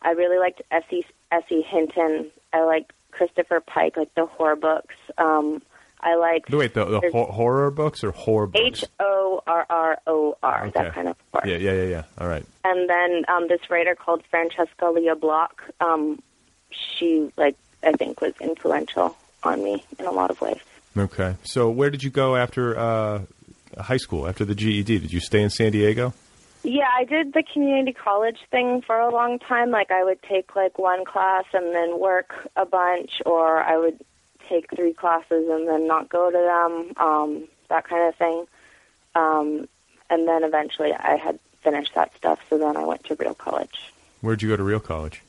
I really liked S.E. S.E. Hinton. I liked Christopher Pike, like the horror books. Um, I like. Wait, the, the ho- horror books or horror books? H O R R O R, that kind of horror. yeah, yeah, yeah, yeah. All right. And then um, this writer called Francesca Lia Block, um, she like I think was influential on me in a lot of ways. Okay. So where did you go after uh, high school? After the GED, did you stay in San Diego? Yeah, I did the community college thing for a long time. Like I would take like one class and then work a bunch, or I would take three classes and then not go to them, um, that kind of thing. Um, and then eventually I had finished that stuff, so then I went to real college. Where'd you go to real college?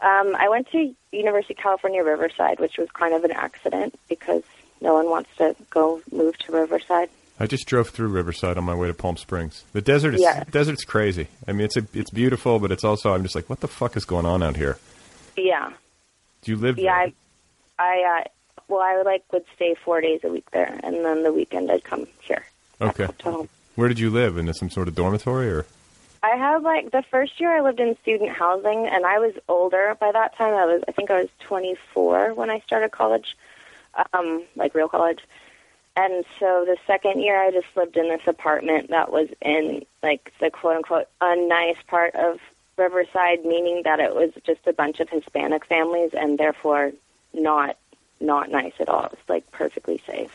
Um, I went to University of California, Riverside, which was kind of an accident because no one wants to go move to Riverside. I just drove through Riverside on my way to Palm Springs. The desert is Yeah. desert's crazy. I mean, it's a, it's beautiful, but it's also I'm just like, what the fuck is going on out here? Yeah, Do you live yeah. there? I, I, uh, well, I like would stay four days a week there, and then the weekend I'd come here. Okay. up to home. Where did you live? In some sort of dormitory or? I had like the first year I lived in student housing, and I was older by that time. I was, I think, I was 24 when I started college, um, like real college. And so the second year, I just lived in this apartment that was in like the quote unquote unnice part of Riverside, meaning that it was just a bunch of Hispanic families, and therefore not not nice at all. It was like perfectly safe,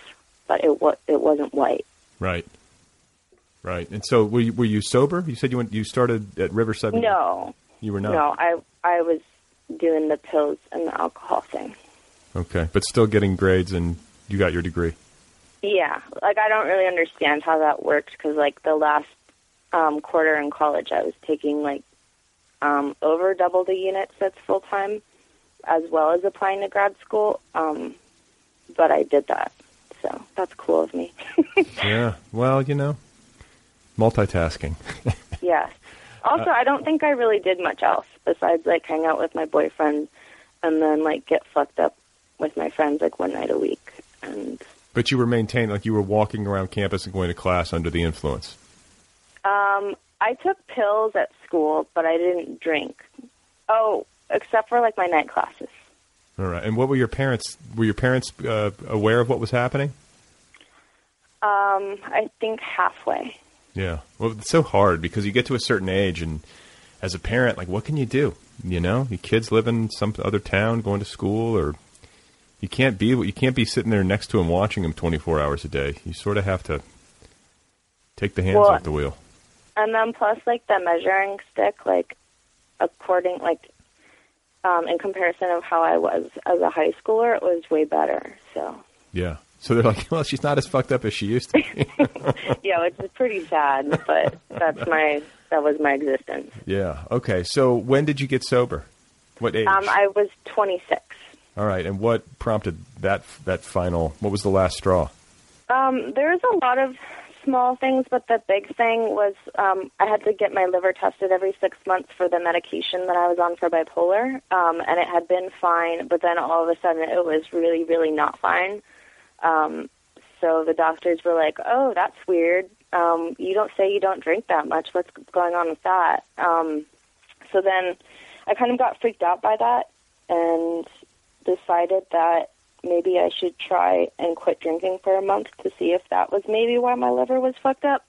but it was it wasn't white. Right. Right. And so were you, were you sober? You said you went you started at Riverside. No, You were not. No, I I was doing the pills and the alcohol thing. Okay. But still getting grades and you got your degree. Yeah, like I don't really understand how that worked because like the last um, quarter in college, I was taking like um, over double the units that's full time, as well as applying to grad school. Um, but I did that, so that's cool of me. [laughs] Yeah. Well, you know, multitasking. [laughs] yes. Also, I don't think I really did much else besides like hang out with my boyfriend and then like get fucked up with my friends like one night a week and But you were maintaining like you were walking around campus and going to class under the influence. Um, I took pills at school, but I didn't drink. Oh, except for like my night classes. All right. And what were your parents? Were your parents uh, aware of what was happening? Um, I think halfway. Yeah. Well, it's so hard because you get to a certain age, and as a parent, like, what can you do? You know, your kids live in some other town, going to school, or you can't be you can't be sitting there next to him watching him twenty four hours a day. You sort of have to take the hands Well- off the wheel. And then plus like the measuring stick, like according like um, in comparison of how I was as a high schooler, it was way better. So Yeah. So they're like, [laughs] well, she's not as fucked up as she used to be. [laughs] yeah, which is pretty sad, but that's my that was my existence. yeah. Okay. So when did you get sober? What age? Um, I was 26. All right. And what prompted that that final? What was the last straw? Um, there's a lot of small things, but the big thing was um, I had to get my liver tested every six months for the medication that I was on for bipolar, um, and it had been fine, but then all of a sudden it was really, really not fine. Um, so the doctors were like, "Oh, that's weird. Um, you don't say you don't drink that much. What's going on with that?" Um, so then I kind of got freaked out by that and decided that maybe I should try and quit drinking for a month to see if that was maybe why my liver was fucked up.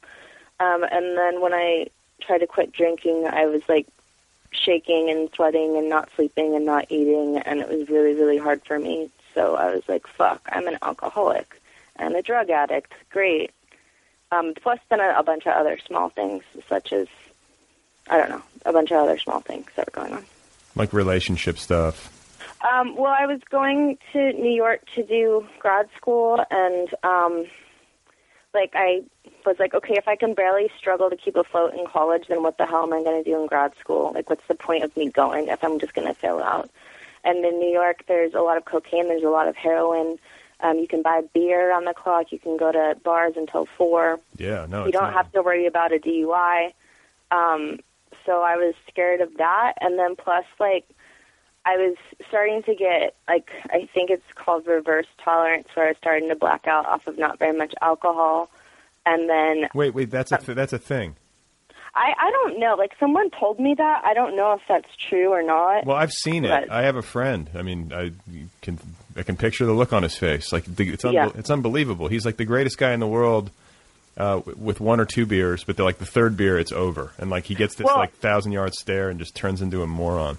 Um, and then when I tried to quit drinking, I was like shaking and sweating and not sleeping and not eating, and it was really, really hard for me. So I was like, fuck, I'm an alcoholic and a drug addict. Great. Um, plus, then a, a bunch of other small things, such as, I don't know, a bunch of other small things that were going on. Like relationship stuff. Um, well, I was going to New York to do grad school, and um, like I was like, okay, if I can barely struggle to keep afloat in college, then what the hell am I going to do in grad school? Like, what's the point of me going if I'm just going to fail out? And in New York, there's a lot of cocaine, there's a lot of heroin. Um, you can buy beer on the clock. You can go to bars until four. Yeah, no. you don't not- have to worry about a DUI. Um, so I was scared of that, and then plus, like, I was starting to get like I think it's called reverse tolerance, where I was starting to black out off of not very much alcohol, and then Wait, wait. That's a th- that's a thing. I I don't know. Like someone told me that. I don't know if that's true or not. Well, I've seen it. I have a friend. I mean, I can I can picture the look on his face. Like the, it's unbe- Yeah. it's unbelievable. He's like the greatest guy in the world. Uh, with one or two beers, but they're like the third beer, it's over, and like he gets this Well- like thousand yard stare and just turns into a moron.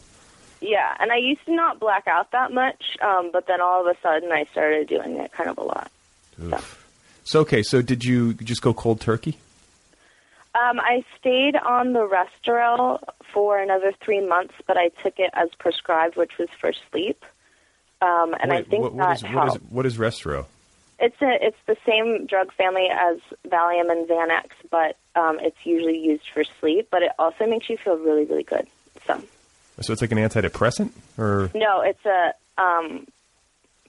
Yeah, and I used to not black out that much, um, but then all of a sudden I started doing it kind of a lot. Oof. So okay, so did you just go cold turkey? Um, I stayed on the Restoril for another three months, but I took it as prescribed, which was for sleep. Um, and I think what, what that is what helped. is what is Restro? It's a, it's the same drug family as Valium and Xanax, but um, it's usually used for sleep. But it also makes you feel really, really good. So So it's like an antidepressant, or no, it's a um,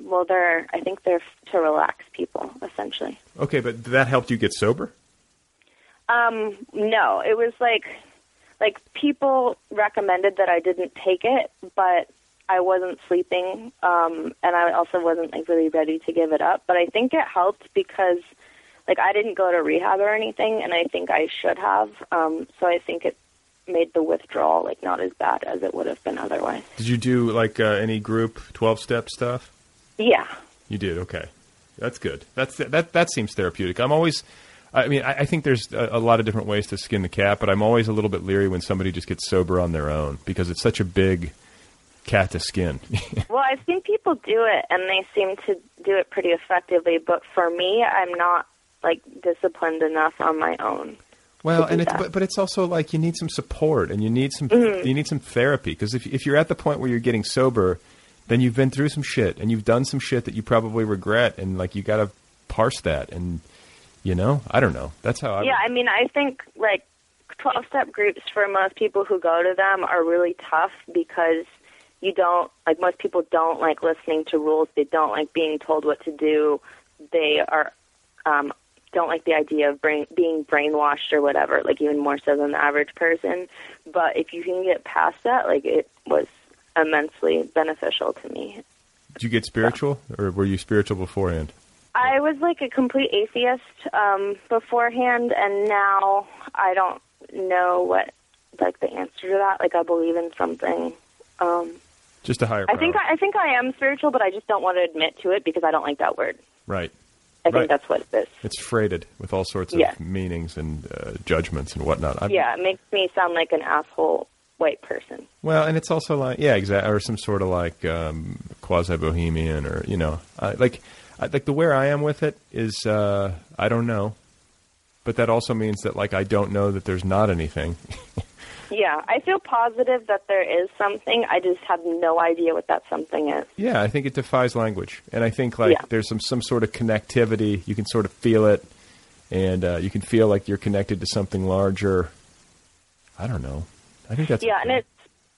well, they're I think they're to relax people essentially. okay, but that helped you get sober. Um, no, it was like like people recommended that I didn't take it, but I wasn't sleeping, um, and I also wasn't like really ready to give it up. But I think it helped because like I didn't go to rehab or anything, and I think I should have. Um, so I think it made the withdrawal like not as bad as it would have been otherwise. Did you do like uh, any group twelve step stuff? Yeah. You did. Okay, that's good. That's that. That seems therapeutic. I'm always. I mean, I, I think there's a, a lot of different ways to skin the cat, but I'm always a little bit leery when somebody just gets sober on their own because it's such a big cat to skin. [laughs] Well, I've seen people do it, and they seem to do it pretty effectively. But for me, I'm not like disciplined enough on my own. well, and it's but, but it's also like you need some support and you need some Mhm. you need some therapy because if if you're at the point where you're getting sober, then you've been through some shit and you've done some shit that you probably regret and like you got to parse that and you know I don't know that's how I yeah, I mean, I think like 12 step groups for most people who go to them are really tough because you don't like most people don't like listening to rules. They don't like being told what to do. They are um don't like the idea of brain, being brainwashed or whatever, like even more so than the average person. But if you can get past that, like it was immensely beneficial to me. Did you get spiritual or were you spiritual beforehand? I was like a complete atheist um, beforehand, and now I don't know what like the answer to that. Like I believe in something. Um, Just a higher I think I, I think I am spiritual, but I just don't want to admit to it because I don't like that word. right. I think that's what it is. It's freighted with all sorts of Yeah. meanings and uh, judgments and whatnot. I've- yeah, it makes me sound like an asshole white person. Well, and it's also like yeah, exactly, or some sort of like um, quasi bohemian, or you know, uh, like I, like the where I am with it is uh, I don't know, but that also means that like I don't know that there's not anything. [laughs] Yeah, I feel positive that there is something. I just have no idea what that something is. yeah, I think it defies language, and I think like Yeah. there's some some sort of connectivity. You can sort of feel it, and uh, you can feel like you're connected to something larger. I don't know. I think that's yeah, and it's.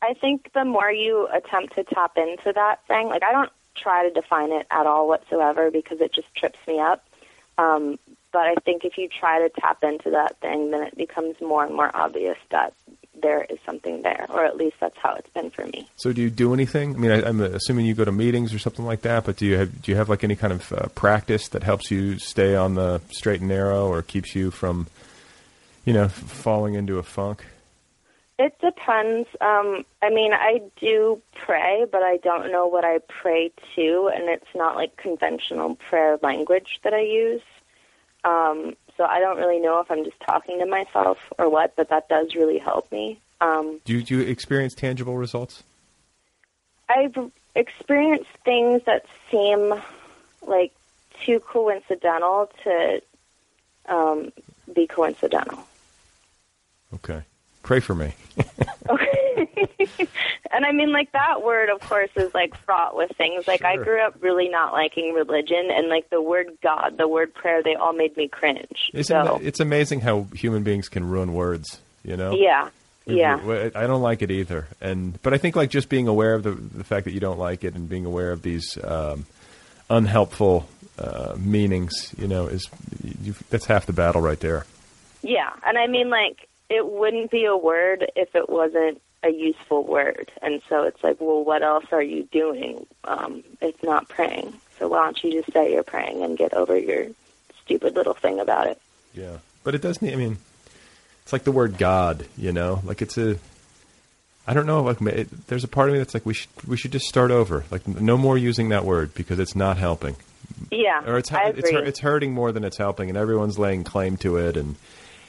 I think the more you attempt to tap into that thing, like I don't try to define it at all whatsoever because it just trips me up. Um, but I think if you try to tap into that thing, then it becomes more and more obvious that there is something there, or at least that's how it's been for me. So do you do anything? I mean, I, I'm assuming you go to meetings or something like that, but do you have do you have like any kind of uh, practice that helps you stay on the straight and narrow, or keeps you from, you know, falling into a funk? It depends. Um, I mean, I do pray, but I don't know what I pray to, and it's not like conventional prayer language that I use. Um, so I don't really know if I'm just talking to myself or what, but that does really help me. Um, Do you, do you experience tangible results? I've experienced things that seem like too coincidental to um, be coincidental. Okay, pray for me. [laughs] Okay. and I mean, like, that word, of course, is like fraught with things. Like, I grew up really not liking religion, and like the word God, the word prayer, they all made me cringe. Isn't so, it's amazing how human beings can ruin words. You know? yeah. We- Yeah. we- I don't like it either, and but I think like just being aware of the the fact that you don't like it and being aware of these um, unhelpful uh, meanings, you know, is that's half the battle right there. Yeah, and I mean, like, it wouldn't be a word if it wasn't a useful word. And so it's like, well, what else are you doing? Um, it's not praying. So why don't you just say you're praying and get over your stupid little thing about it? Yeah, but it does need. I mean, it's like the word God. You know, like it's a. I don't know. Like, it, there's a part of me that's like, we should we should just start over. Like, no more using that word because it's not helping, Yeah, or it's it's it's hurting more than it's helping, and everyone's laying claim to it. And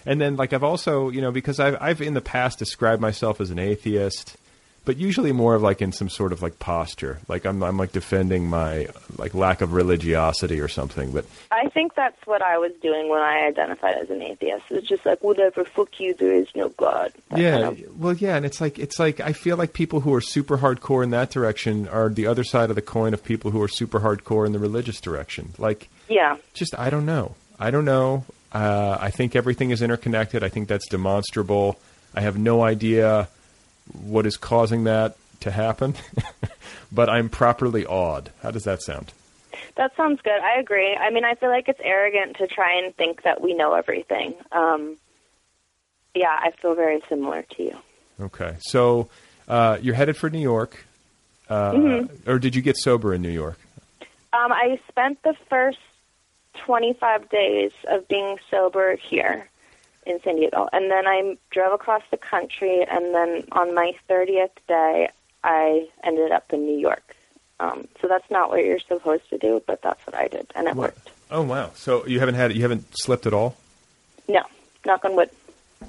and then like I've also you know because I've I've in the past described myself as an atheist. But usually more of like in some sort of like posture, like I'm I'm like defending my like lack of religiosity or something. But I think that's what I was doing when I identified as an atheist. It's just like, whatever, fuck you, there is no God. That yeah kind of- well yeah and it's like it's like i feel like people who are super hardcore in that direction are the other side of the coin of people who are super hardcore in the religious direction like yeah. just i don't know i don't know uh, i think everything is interconnected i think that's demonstrable i have no idea what is causing that to happen [laughs] but i'm properly awed how does that sound That sounds good. I agree. I mean, I feel like it's arrogant to try and think that we know everything. Um, yeah, I feel very similar to you. okay so uh, you're headed for new york uh, Mm-hmm. or did you get sober in new york Um, I spent the first 25 days of being sober here in San Diego, and then I drove across the country, and then on my 30th day, I ended up in New York. Um, so that's not what you're supposed to do, but that's what I did, and it worked. oh wow so you haven't had you haven't slept at all No, knock on wood.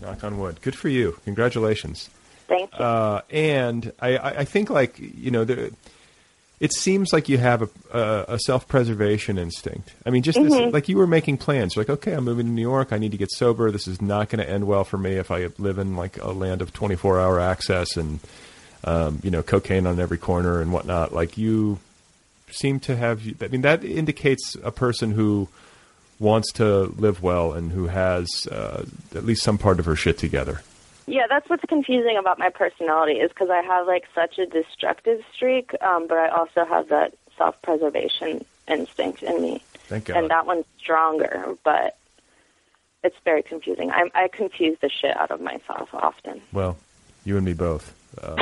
Knock on wood. Good for you. Congratulations. Thank you. Uh, and I, I think like you know, there, it seems like you have a, a, a self-preservation instinct. I mean, just this, like you were making plans. You're like, okay, I'm moving to New York. I need to get sober. This is not going to end well for me if I live in like a land of 24-hour access and um, you know, cocaine on every corner and whatnot. Like you seem to have. I mean, that indicates a person who wants to live well and who has uh, at least some part of her shit together. Yeah, that's what's confusing about my personality is because I have like such a destructive streak, um, but I also have that self-preservation instinct in me, Thank God. and that one's stronger. But it's very confusing. I, I confuse the shit out of myself often. Well, you and me both. Uh,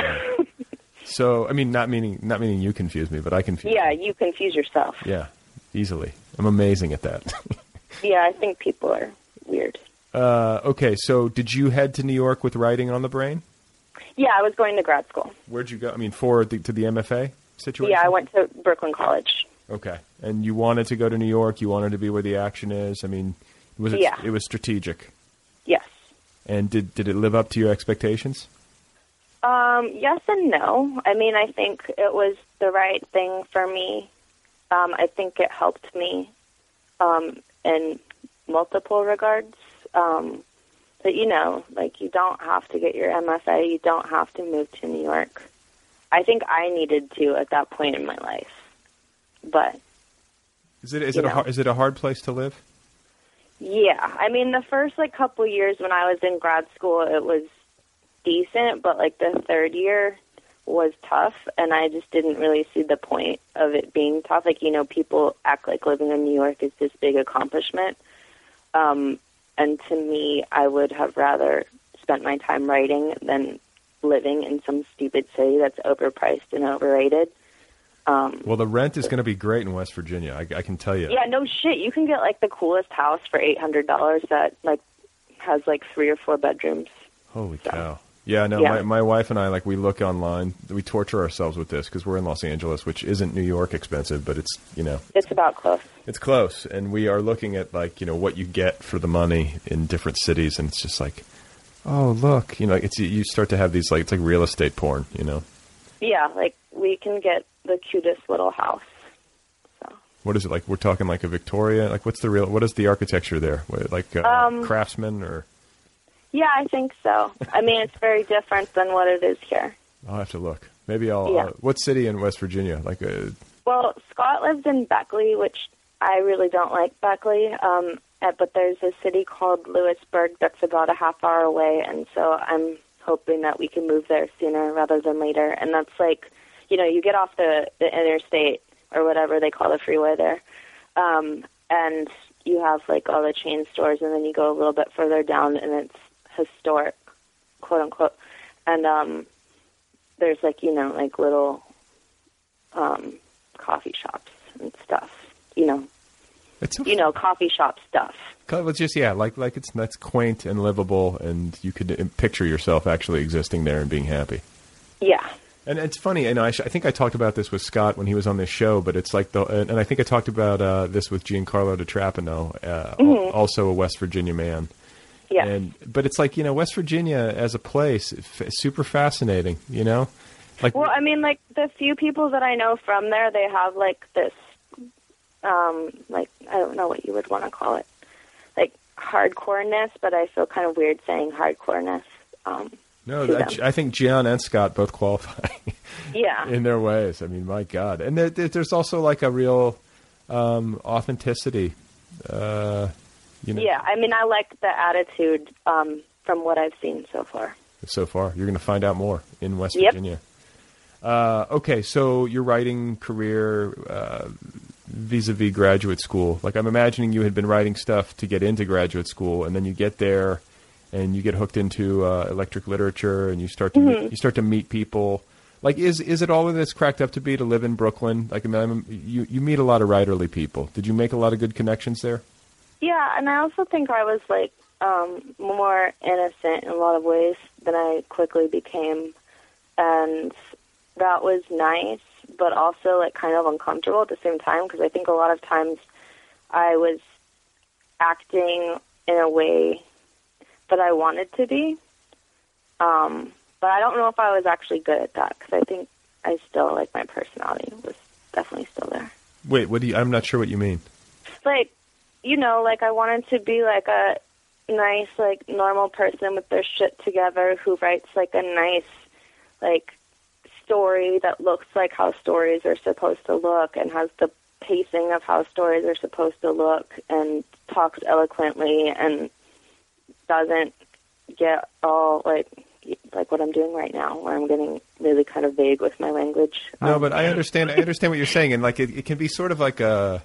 [laughs] so, I mean, not meaning not meaning you confuse me, but I confuse. Yeah, you. you confuse yourself. Yeah, easily. I'm amazing at that. [laughs] Yeah, I think people are weird. Uh, okay, so did you head to New York with writing on the brain? Yeah, I was going to grad school. Where'd you go? I mean, for the, to the MFA situation. Yeah, I went to Brooklyn College. Okay, and you wanted to go to New York. You wanted to be where the action is. I mean, was it? Yeah. It was strategic. Yes. And did did it live up to your expectations? Um, yes and no. I mean, I think it was the right thing for me. Um, I think it helped me um, in multiple regards. Um, but you know, like you don't have to get your MFA. You don't have to move to New York. I think I needed to at that point in my life. But Is it is it a hard, is it a hard place to live? Yeah, I mean the first like couple years when I was in grad school, it was decent, but like the third year was tough, and I just didn't really see the point of it being tough. Like you know, people act like living in New York is this big accomplishment, Um, and to me, I would have rather spent my time writing than living in some stupid city that's overpriced and overrated. Um, Well, the rent is going to be great in West Virginia. I, I can tell you. yeah, no shit. You can get like the coolest house for eight hundred dollars that like has like three or four bedrooms. Holy cow. Yeah, no, Yeah. My, my wife and I, like, we look online. We torture ourselves with this because we're in Los Angeles, which isn't New York expensive, but it's, you know, It's about close. it's close. And we are looking at, like, you know, what you get for the money in different cities. And it's just like, oh, look, you know, it's, you start to have these, like, it's like real estate porn, you know? Yeah, like we can get the cutest little house. What is it like? We're talking like a Victoria. Like, what's the real? What is the architecture there? What, like uh, Um, craftsman, or Yeah, I think so. I mean, it's very different than what it is here. I'll have to look. Maybe I'll. Yeah. Uh, what city in West Virginia? Like, a. Well, Scott lives in Beckley, which I really don't like Beckley. Um, uh, but there's a city called Lewisburg that's about a half hour away, and so I'm hoping that we can move there sooner rather than later. And that's like, you know, you get off the, the interstate or whatever they call the freeway there, um, and you have like all the chain stores, and then you go a little bit further down, and it's historic, quote unquote. And um, there's like you know like little um, coffee shops and stuff. You know, it's you know, coffee shop stuff. it's just yeah, like like it's that's quaint and livable, and you could uh, picture yourself actually existing there and being happy. Yeah. And it's funny, and I, sh- I think I talked about this with Scott when he was on this show, but it's like the, and, and I think I talked about uh, this with Giancarlo DiTrapano, uh, al- Mhm. also a West Virginia man. Yeah. And but it's like you know West Virginia as a place, f- super fascinating. You know, like Well, I mean, like the few people that I know from there, they have like this, um, like I don't know what you would want to call it, like hardcoreness. But I feel kind of weird saying hardcoreness. Um, no, I. I think Gian and Scott both qualify [laughs] yeah. in their ways. I mean, my God, and there- there's also like a real um, authenticity. Uh, you know, Yeah. I mean, I like the attitude um, from what I've seen so far. so far. You're going to find out more in West Yep. Virginia. Uh, okay, so your writing career uh, vis-a-vis graduate school. Like I'm imagining you had been writing stuff to get into graduate school, and then you get there, and you get hooked into uh, electric literature, and you start to meet, Mhm. you start to meet people. Like, is is it all that it's cracked up to be to live in Brooklyn? Like, I mean, I'm- you you meet a lot of writerly people. Did you make a lot of good connections there? Yeah, and I also think I was like um, more innocent in a lot of ways than I quickly became, and that was nice, but also like kind of uncomfortable at the same time because I think a lot of times I was acting in a way that I wanted to be, um, but I don't know if I was actually good at that because I think I still like my personality was definitely still there. Wait, what do you? I'm not sure what you mean. like you know like i wanted to be like a nice like normal person with their shit together who writes like a nice like story that looks like how stories are supposed to look and has the pacing of how stories are supposed to look and talks eloquently and doesn't get all like like what I'm doing right now where I'm getting really kind of vague with my language. No, Um, but I understand. I understand what you're saying, and like it, it can be sort of like a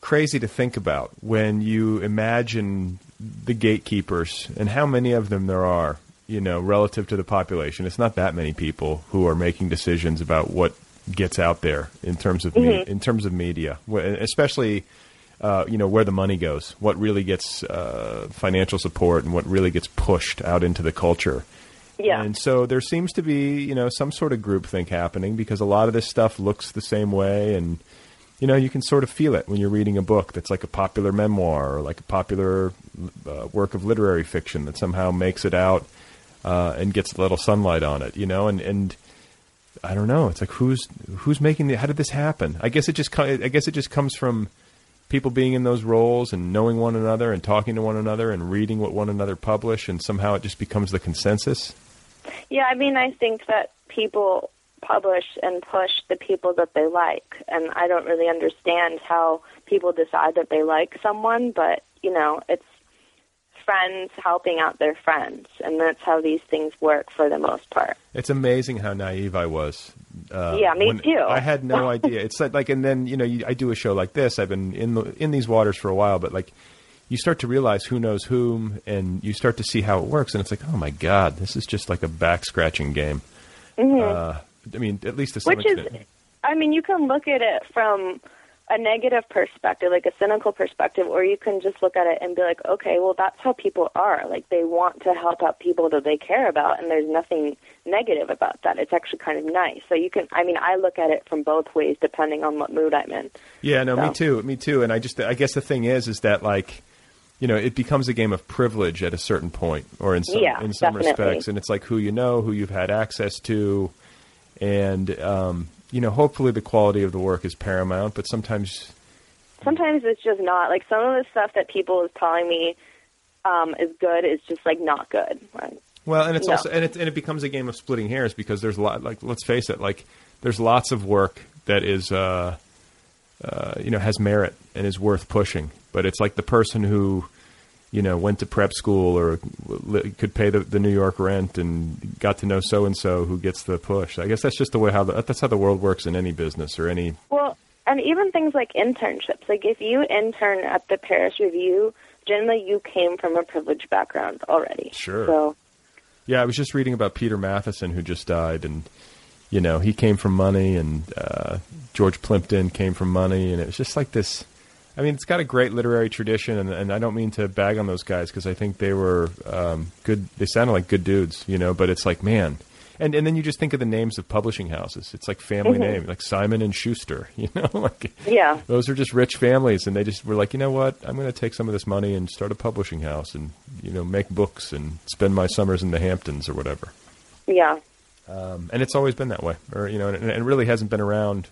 crazy to think about when you imagine the gatekeepers and how many of them there are. You know, relative to the population, it's not that many people who are making decisions about what gets out there in terms of me- Mhm. in terms of media, especially. Uh, you know where the money goes, what really gets uh, financial support, and what really gets pushed out into the culture. Yeah. And so there seems to be, you know, some sort of groupthink happening because a lot of this stuff looks the same way and you know, you can sort of feel it when you're reading a book that's like a popular memoir or like a popular uh, work of literary fiction that somehow makes it out uh, and gets a little sunlight on it, you know, and and I don't know, it's like who's who's making the how did this happen? I guess it just I guess it just comes from people being in those roles and knowing one another and talking to one another and reading what one another publish and somehow it just becomes the consensus. Yeah, I mean, I think that people publish and push the people that they like, and I don't really understand how people decide that they like someone, but you know, it's friends helping out their friends, and that's how these things work for the most part. It's amazing how naive I was. Uh, Yeah, me too. I had no [laughs] idea. It's like, like, and then you know, you, I do a show like this. I've been in the, in these waters for a while, but like, you start to realize who knows whom, and you start to see how it works, and it's like, oh my god, this is just like a back scratching game. Uh, I mean, at least to some. Which is. I mean, you can look at it from a negative perspective, like a cynical perspective, or you can just look at it and be like, okay, well, that's how people are. Like, they want to help out people that they care about, and there's nothing negative about that. It's actually kind of nice. So you can, I mean, I look at it from both ways depending on what mood I'm in. Yeah, no, me too, me too. And I just, I guess the thing is, is that like, you know, it becomes a game of privilege at a certain point, or in some Yeah, in some definitely. respects, and it's like who you know, who you've had access to, and um, you know, hopefully the quality of the work is paramount. But sometimes, Sometimes it's just not. Like, some of the stuff that people is telling me um, is good is just, like, not good. Like, well, and it's No. also and it and it becomes a game of splitting hairs because there's a lot. Like, let's face it, like there's lots of work that is, uh, uh, you know, has merit and is worth pushing. But it's like the person who, you know, went to prep school or could pay the, the New York rent and got to know so and so who gets the push. I guess that's just the way how the, that's how the world works in any business or any. Well, and even things like internships. Like if you intern at the Paris Review, generally you came from a privileged background already. Sure. So Yeah, I was just reading about Peter Matthiessen who just died, and you know he came from money, and uh, George Plimpton came from money, and it was just like this. I mean, it's got a great literary tradition, and, and I don't mean to bag on those guys because I think they were um, good. They sounded like good dudes, you know. But it's like, man, and and then you just think of the names of publishing houses. It's like family name, like Simon and Schuster, [laughs] you know, like yeah, those are just rich families, and they just were like, you know what, I'm going to take some of this money and start a publishing house, and you know, make books and spend my summers in the Hamptons or whatever. yeah. Um, and it's always been that way, or you know, and, and it really hasn't been around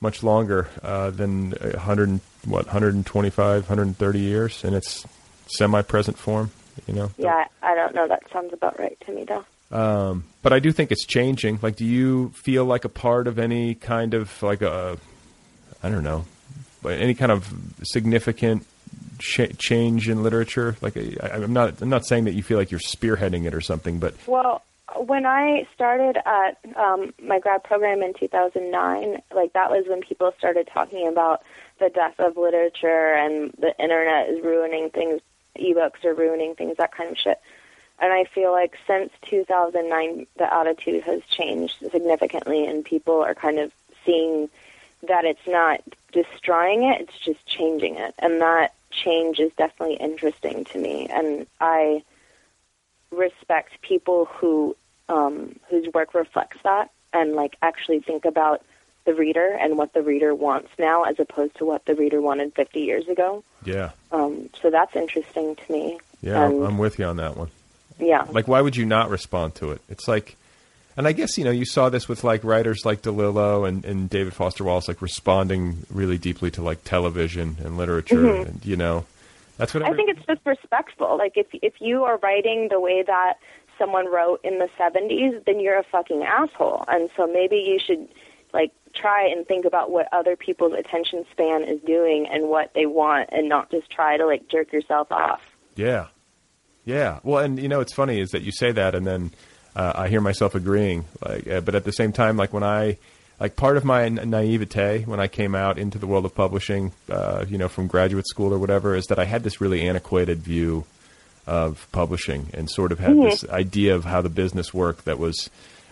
much longer uh, than 100, what, 125, 130 years, and it's semi-present form, you know. Yeah, I don't know. That sounds about right to me, though. Um, but I do think it's changing. Like, do you feel like a part of any kind of like a, I don't know, any kind of significant ch- change in literature? Like, I, I'm not, I'm not saying that you feel like you're spearheading it or something, but Well, when I started at um, my grad program in 2009, like that was when people started talking about the death of literature and the internet is ruining things, ebooks are ruining things, that kind of shit. And I feel like since 2009, the attitude has changed significantly, and people are kind of seeing that it's not destroying it, it's just changing it. And that change is definitely interesting to me. And I respect people who um, whose work reflects that and like actually think about the reader and what the reader wants now as opposed to what the reader wanted 50 years ago. yeah, Um, so that's interesting to me. yeah, I'm, And, I'm with you on that one. yeah. Like, why would you not respond to it? It's like, and I guess you know you saw this with like writers like DeLillo and, and David Foster Wallace, like responding really deeply to like television and literature, and you know, that's what Mm-hmm. I think it's just respectful. Like if if you are writing the way that someone wrote in the 70s, then you're a fucking asshole. And so maybe you should like try and think about what other people's attention span is doing and what they want and not just try to like jerk yourself off. Yeah, yeah. Well, and you know, it's funny is that you say that, and then uh, I hear myself agreeing. Like, uh, but at the same time, like when I, like part of my na- naivete when I came out into the world of publishing, uh, you know, from graduate school or whatever, is that I had this really antiquated view of publishing and sort of had this idea of how the business worked that was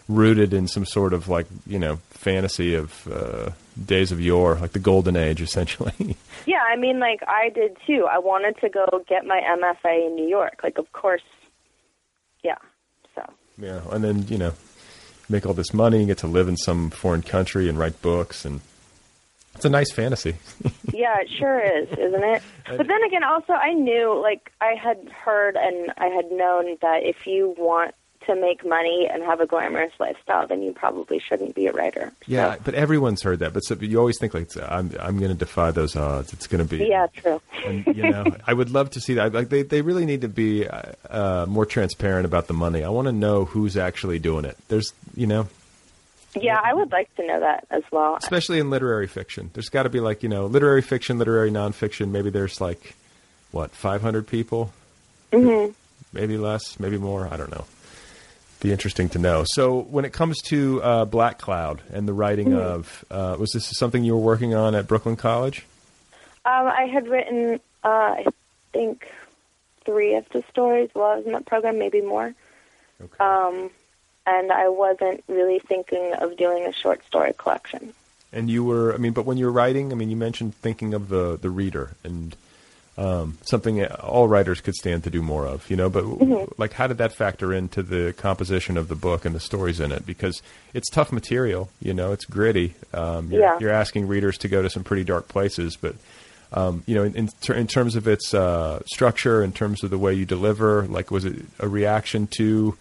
rooted in some sort of like you know fantasy of uh, days of yore, like the golden age, essentially. [laughs] Yeah, I mean, like I did too. I wanted to go get my MFA in New York. Like, of course, yeah. So Yeah, and then you know, make all this money and get to live in some foreign country and write books, and it's a nice fantasy. [laughs] yeah, it sure is, isn't it? But then again, also I knew, like I had heard and I had known that if you want to make money and have a glamorous lifestyle, then you probably shouldn't be a writer. yeah, but everyone's heard that. But so, you always think like, I'm I'm going to defy those odds. It's going to be Yeah, true. And you know, I would love to see that. Like they they really need to be uh, uh, more transparent about the money. I want to know who's actually doing it. There's you know, Yeah, I would like to know that as well. especially in literary fiction. There's got to be like you know, literary fiction, literary nonfiction. Maybe there's like what 500 people, mm-hmm. maybe less, maybe more. I don't know. Be interesting to know. So when it comes to uh, Black Cloud and the writing of, uh, was this something you were working on at Brooklyn College? Um, I had written, uh, I think three of the stories while I was in that program, maybe more. Okay. Um, and I wasn't really thinking of doing a short story collection. And you were, I mean, but when you were writing, I mean, you mentioned thinking of the the reader and um, something all writers could stand to do more of, you know. But like, how did that factor into the composition of the book and the stories in it? Because it's tough material, you know, it's gritty. Um, you're, Yeah. you're asking readers to go to some pretty dark places, but um, you know, in in, ter- in terms of its uh, structure, in terms of the way you deliver, like, was it a reaction to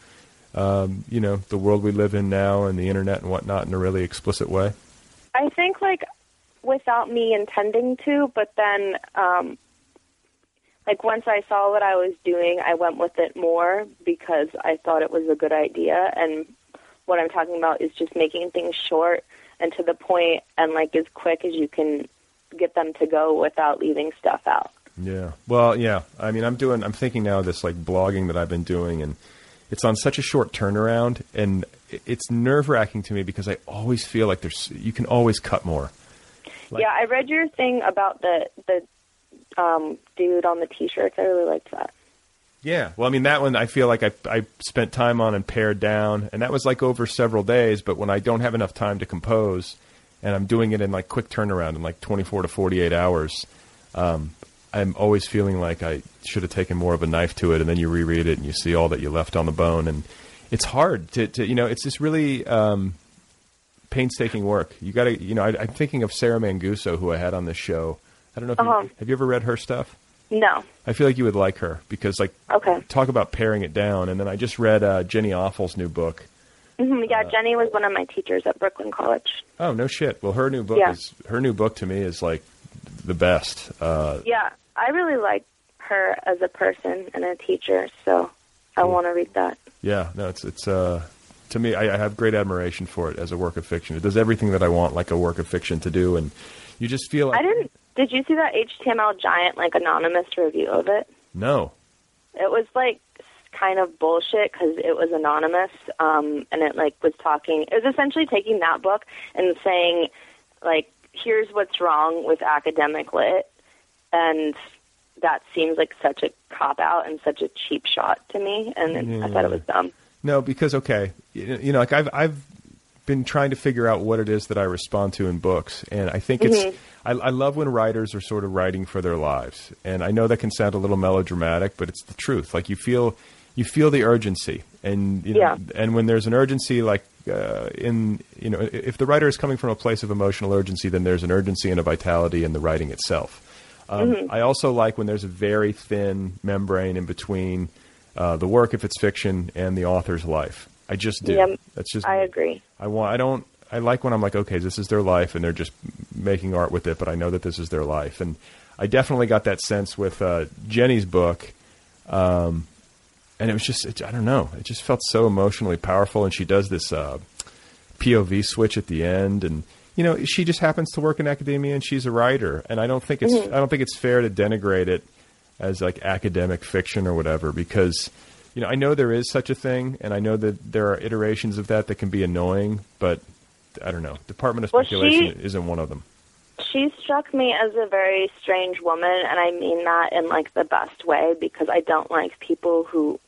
um, you know the world we live in now and the internet and whatnot in a really explicit way? I think like without me intending to, but then um like once I saw what I was doing, I went with it more because I thought it was a good idea and what I'm talking about is just making things short and to the point and like as quick as you can get them to go without leaving stuff out. Yeah. Well, yeah. I mean, I'm doing. I'm thinking now of this like blogging that I've been doing, and it's on such a short turnaround, and it's nerve wracking to me because I always feel like there's you can always cut more. Like- yeah, I read your thing about the the um dude on the t-shirts. I really liked that. Yeah. Well, I mean, that one I feel like I I spent time on and pared down, and that was like over several days. But when I don't have enough time to compose, and I'm doing it in like quick turnaround in like 24 to 48 hours, um, I'm always feeling like I should have taken more of a knife to it. And then you reread it and you see all that you left on the bone, and it's hard to, to you know, it's just really um, painstaking work. You got to, you know, I, I'm thinking of Sarah Manguso, who I had on this show. I don't know if Uh-huh. you, have you ever read her stuff. No. I feel like you would like her because, like, Okay. talk about paring it down. And then I just read uh, Jenny Offill's new book. hmm Uh, Yeah, Jenny was one of my teachers at Brooklyn College. Oh no shit! Well, her new book Yeah. is her new book to me is like the best. Uh, Yeah, I really like her as a person and a teacher, so I want to read that. yeah, no, it's it's uh, to me. I, I have great admiration for it as a work of fiction. It does everything that I want like a work of fiction to do, and you just feel like I didn't. Did you see that HTML giant like anonymous review of it? no. It was like kind of bullshit because it was anonymous, um, and it like was talking. It was essentially taking that book and saying, like, here's what's wrong with academic lit, and that seems like such a cop out and such a cheap shot to me, and I thought it was dumb. No, because okay, you you know, like I've I've been trying to figure out what it is that I respond to in books, and I think it's Mhm. I, I love when writers are sort of writing for their lives, and I know that can sound a little melodramatic, but it's the truth. Like you feel you feel the urgency, and you know, Yeah. and when there's an urgency, like uh, in you know, if the writer is coming from a place of emotional urgency, then there's an urgency and a vitality in the writing itself. Um, Mhm. I also like when there's a very thin membrane in between uh, the work, if it's fiction, and the author's life. I just do. Yeah, That's just I agree. I want. I don't. I like when I'm like, okay, this is their life, and they're just making art with it. But I know that this is their life, and I definitely got that sense with uh, Jenny's book. Um, and it was just, it, I don't know, it just felt so emotionally powerful. And she does this uh, POV switch at the end, and you know, she just happens to work in academia, and she's a writer. And I don't think it's, Mhm. I don't think it's fair to denigrate it as like academic fiction or whatever, because you know, I know there is such a thing, and I know that there are iterations of that that can be annoying, but I don't know. Department of Well, Speculation she- isn't one of them. She struck me as a very strange woman, and I mean that in like the best way because I don't like people who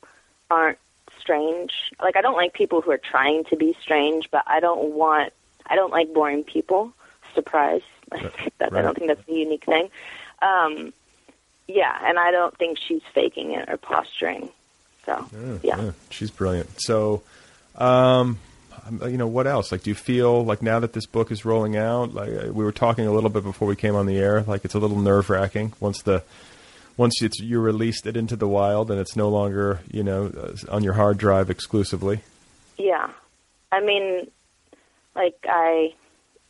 aren't strange. Like I don't like people who are trying to be strange, but I don't want. I don't like boring people. Surprise! [laughs] Like that, I don't think that's a unique thing. Um, yeah, and I don't think she's faking it or posturing. So yeah. she's brilliant. So, um, um, you know, what else? Like, do you feel like now that this book is rolling out, like uh, we were talking a little bit before we came on the air, like it's a little nerve wracking once the once it's you released it into the wild and it's no longer you know uh, on your hard drive exclusively. Yeah. I mean, like I,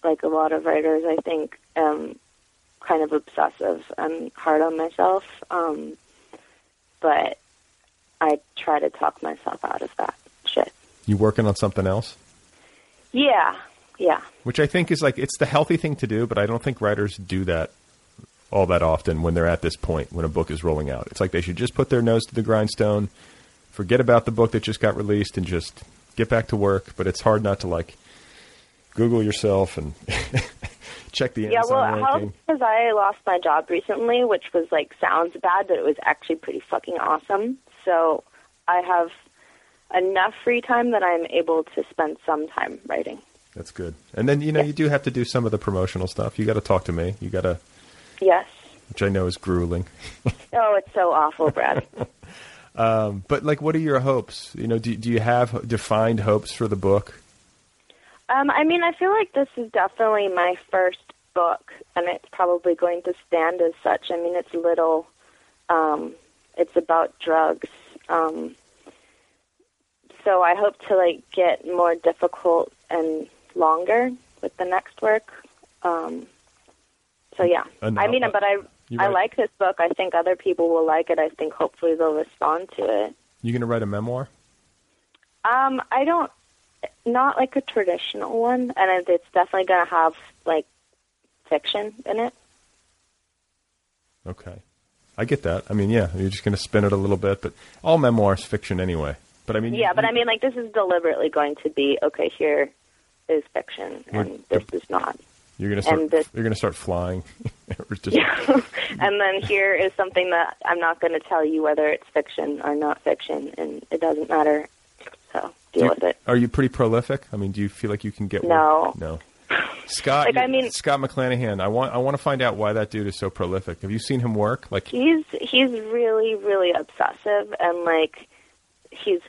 like a lot of writers, I think, am kind of obsessive and hard on myself. Um, but I try to talk myself out of that shit. You working on something else? Yeah. Yeah. Which I think is like it's the healthy thing to do, but I don't think writers do that all that often when they're at this point when a book is rolling out. It's like they should just put their nose to the grindstone, forget about the book that just got released, and just get back to work. But it's hard not to like Google yourself and [laughs] check the Yeah, Amazon well, it ranking. helps because I lost my job recently, which was like sounds bad, but it was actually pretty fucking awesome. So I have enough free time that I'm able to spend some time writing. That's good. And then you know you do have to do some of the promotional stuff. You got to talk to me. You got to, Yes. which I know is grueling. [laughs] Oh, it's so awful, Brad. [laughs] um, But like, what are your hopes? You know, do do you have defined hopes for the book? um, I mean, I feel like this is definitely my first book, and it's probably going to stand as such. I mean, it's little. Um, it's about drugs. Um, so I hope to like get more difficult and longer with the next work. Um, so yeah, I mean, but I I write- like this book. I think other people will like it. I think hopefully they'll respond to it. You going to write a memoir? Um, I don't, not like a traditional one, and it's definitely going to have like fiction in it. Okay, I get that. I mean, yeah, you're just going to spin it a little bit, but all memoirs fiction anyway. But I mean, Yeah, you- but I mean, like this is deliberately going to be okay. Here is fiction, and this is not. you're going to start. this- you're going to start flying. [laughs] Just- Yeah, [laughs] and then here is something that I'm not going to tell you whether it's fiction or not fiction, and it doesn't matter. So deal you- with it. Are you pretty prolific? I mean, do you feel like you can get No. No. Scott, Like, I mean- Scott McClanahan. I want I want to find out why that dude is so prolific. Have you seen him work? Like, he's he's really really obsessive and like he's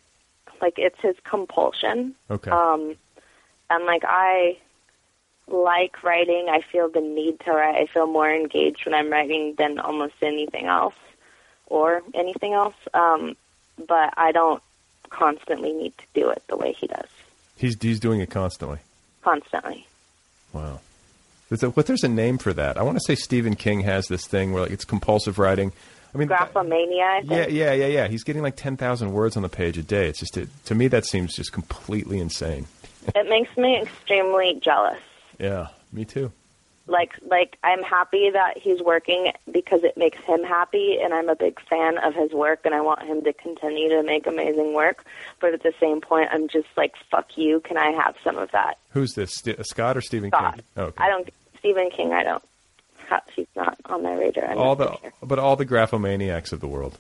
like it's his compulsion okay, um and like i like writing i feel the need to write i feel more engaged when i'm writing than almost anything else or anything else um but i don't constantly need to do it the way he does he's he's doing it constantly. constantly Wow. There's a, what there's a name for that. I want to say Stephen King has this thing where like it's compulsive writing. I mean, uh, graphomania i think yeah, yeah, yeah, yeah. He's getting like ten thousand words on the page a day. It's just it, to me that seems just completely insane. it makes me extremely jealous Yeah, me too. Like like I'm happy that he's working because it makes him happy and I'm a big fan of his work and I want him to continue to make amazing work but at the same point I'm just like fuck you can I have some of that Who's this? St- Scott or Stephen Scott King? Oh, okay. I don't Stephen King I don't he's not on my radar I all the care. but all the graphomaniacs of the world.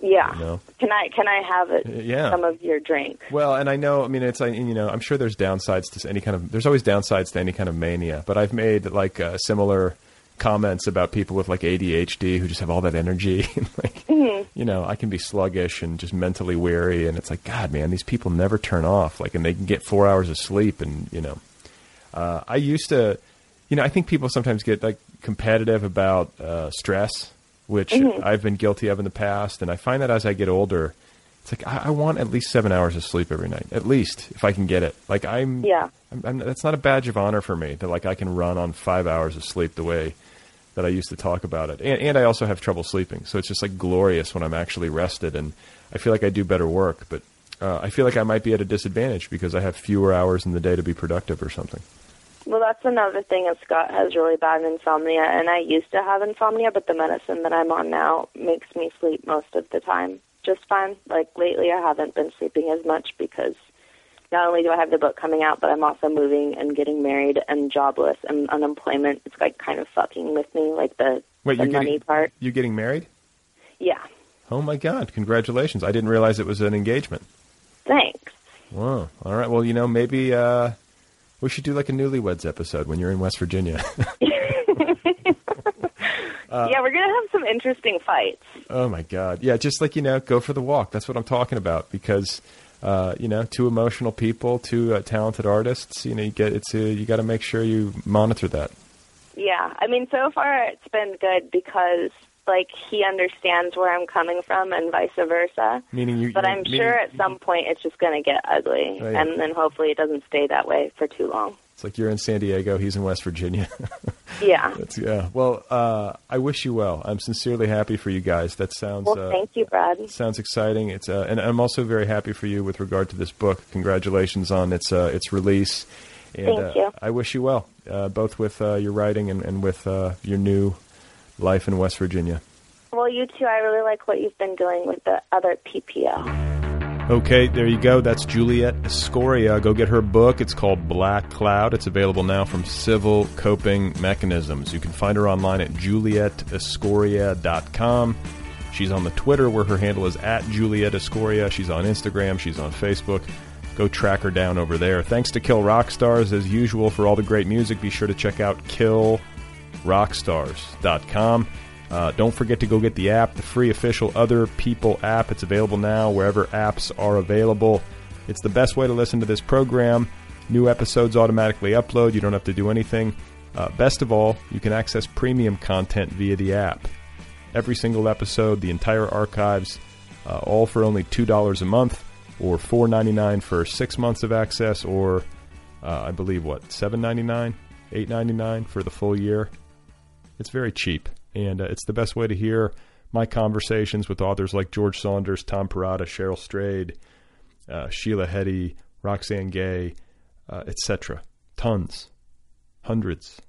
Yeah you know. can I can I have it Yeah. some of your drink Well, and I know, I mean, it's, I- you know, I'm sure there's downsides to any kind of, there's always downsides to any kind of mania, but I've made like uh, similar comments about people with like ADHD who just have all that energy. [laughs] and, like, You know, I can be sluggish and just mentally weary, and it's like, God, man, these people never turn off. Like, and they can get four hours of sleep, and you know, uh, I used to, you know, I think people sometimes get like competitive about uh, stress, which I've been guilty of in the past, and I find that as I get older, it's like I, I want at least seven hours of sleep every night, at least if I can get it. Like I'm, Yeah. I'm, I'm, that's not a badge of honor for me that like I can run on five hours of sleep the way that I used to talk about it, and, and I also have trouble sleeping, so it's just like glorious when I'm actually rested, and I feel like I do better work, but. Uh, I feel like I might be at a disadvantage because I have fewer hours in the day to be productive or something. Well, that's another thing. Is Scott has really bad insomnia, and I used to have insomnia, but the medicine that I'm on now makes me sleep most of the time just fine. Like lately, I haven't been sleeping as much because not only do I have the book coming out, but I'm also moving and getting married and jobless and unemployment. It's like kind of fucking with me, like the Wait, the you're money getting part. you getting married? Yeah, Oh my God! Congratulations! I didn't realize it was an engagement. thanks. Wow. All right. Well, you know, maybe uh, we should do like a newlyweds episode when you're in West Virginia. [laughs] [laughs] Uh, yeah, we're gonna have some interesting fights. oh my God! Yeah, just like you know, go for the walk. That's what I'm talking about because. Uh, you know, two emotional people, two uh, talented artists. You know, you get it's uh, you got to make sure you monitor that. Yeah, I mean, so far it's been good because like he understands where I'm coming from and vice versa. Meaning you, But I'm meaning- sure at some point it's just going to get ugly, and then hopefully it doesn't stay that way for too long. it's like you're in San Diego, he's in West Virginia. [laughs] Yeah. That's, yeah. Well, uh, I wish you well. I'm sincerely happy for you guys. That sounds. Well, uh, thank you, Brad. Sounds exciting. It's uh, and I'm also very happy for you with regard to this book. Congratulations on its uh, its release. And, Thank uh, you. I wish you well, uh, both with uh, your writing and, and with uh, your new life in West Virginia. Well, you too. I really like what you've been doing with the other PPO. Okay, there you go. That's Juliet Escoria. Go get her book. It's called Black Cloud. It's available now from Civil Coping Mechanisms. You can find her online at julietescoria.com. She's on the Twitter where her handle is at Juliet Escoria. She's on Instagram. She's on Facebook. Go track her down over there. Thanks to Kill Rock Stars as usual for all the great music. Be sure to check out killrockstars.com. Uh, don't forget to go get the app, the free official Other People app. It's available now wherever apps are available. It's the best way to listen to this program. New episodes automatically upload. You don't have to do anything. Uh, best of all, you can access premium content via the app. Every single episode, the entire archives, uh, all for only $2 a month or $4.99 for six months of access, or uh, I believe what, $7.99, $8.99 for the full year. It's very cheap and uh, it's the best way to hear my conversations with authors like George Saunders, Tom Perrotta, Cheryl Strayed, uh, Sheila Heti, Roxane Gay, uh, etc. Tons, hundreds.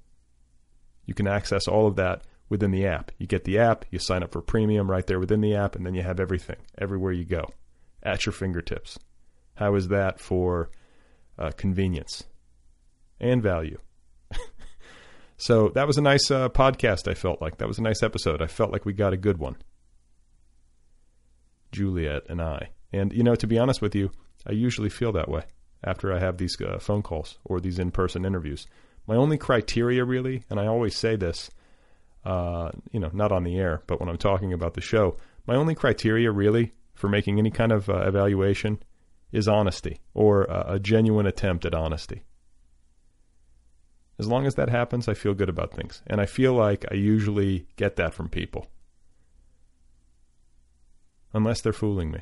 You can access all of that within the app. You get the app, you sign up for premium right there within the app, and then you have everything everywhere you go at your fingertips. How is that for uh, convenience and value? So that was a nice uh, podcast, I felt like. That was a nice episode. I felt like we got a good one. Juliet and I. And, you know, to be honest with you, I usually feel that way after I have these uh, phone calls or these in person interviews. My only criteria, really, and I always say this, uh, you know, not on the air, but when I'm talking about the show, my only criteria, really, for making any kind of uh, evaluation is honesty or a genuine attempt at honesty. As long as that happens, I feel good about things. And I feel like I usually get that from people. Unless they're fooling me.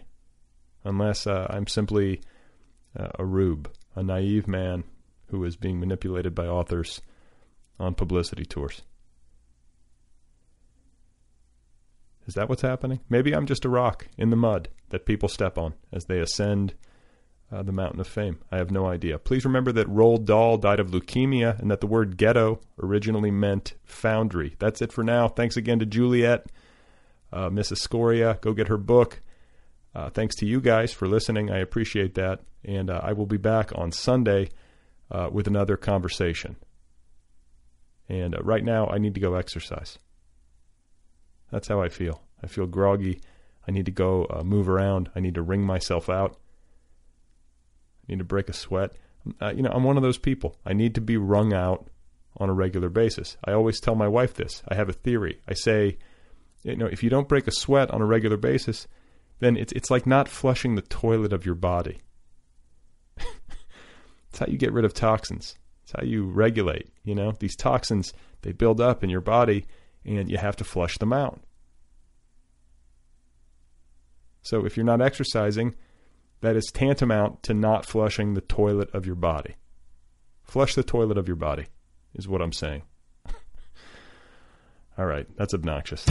Unless uh, I'm simply uh, a rube, a naive man who is being manipulated by authors on publicity tours. Is that what's happening? Maybe I'm just a rock in the mud that people step on as they ascend uh, the Mountain of Fame. I have no idea. Please remember that Roald Dahl died of leukemia and that the word ghetto originally meant foundry. That's it for now. Thanks again to Juliet, uh, Mrs. Scoria. Go get her book. Uh, thanks to you guys for listening. I appreciate that. And uh, I will be back on Sunday uh, with another conversation. And uh, right now, I need to go exercise. That's how I feel. I feel groggy. I need to go uh, move around. I need to wring myself out need to break a sweat. Uh, you know, I'm one of those people. I need to be wrung out on a regular basis. I always tell my wife this. I have a theory. I say, you know, if you don't break a sweat on a regular basis, then it's it's like not flushing the toilet of your body. [laughs] it's how you get rid of toxins. It's how you regulate. You know, these toxins they build up in your body, and you have to flush them out. So if you're not exercising, that is tantamount to not flushing the toilet of your body. Flush the toilet of your body, is what I'm saying. [laughs] All right, that's obnoxious.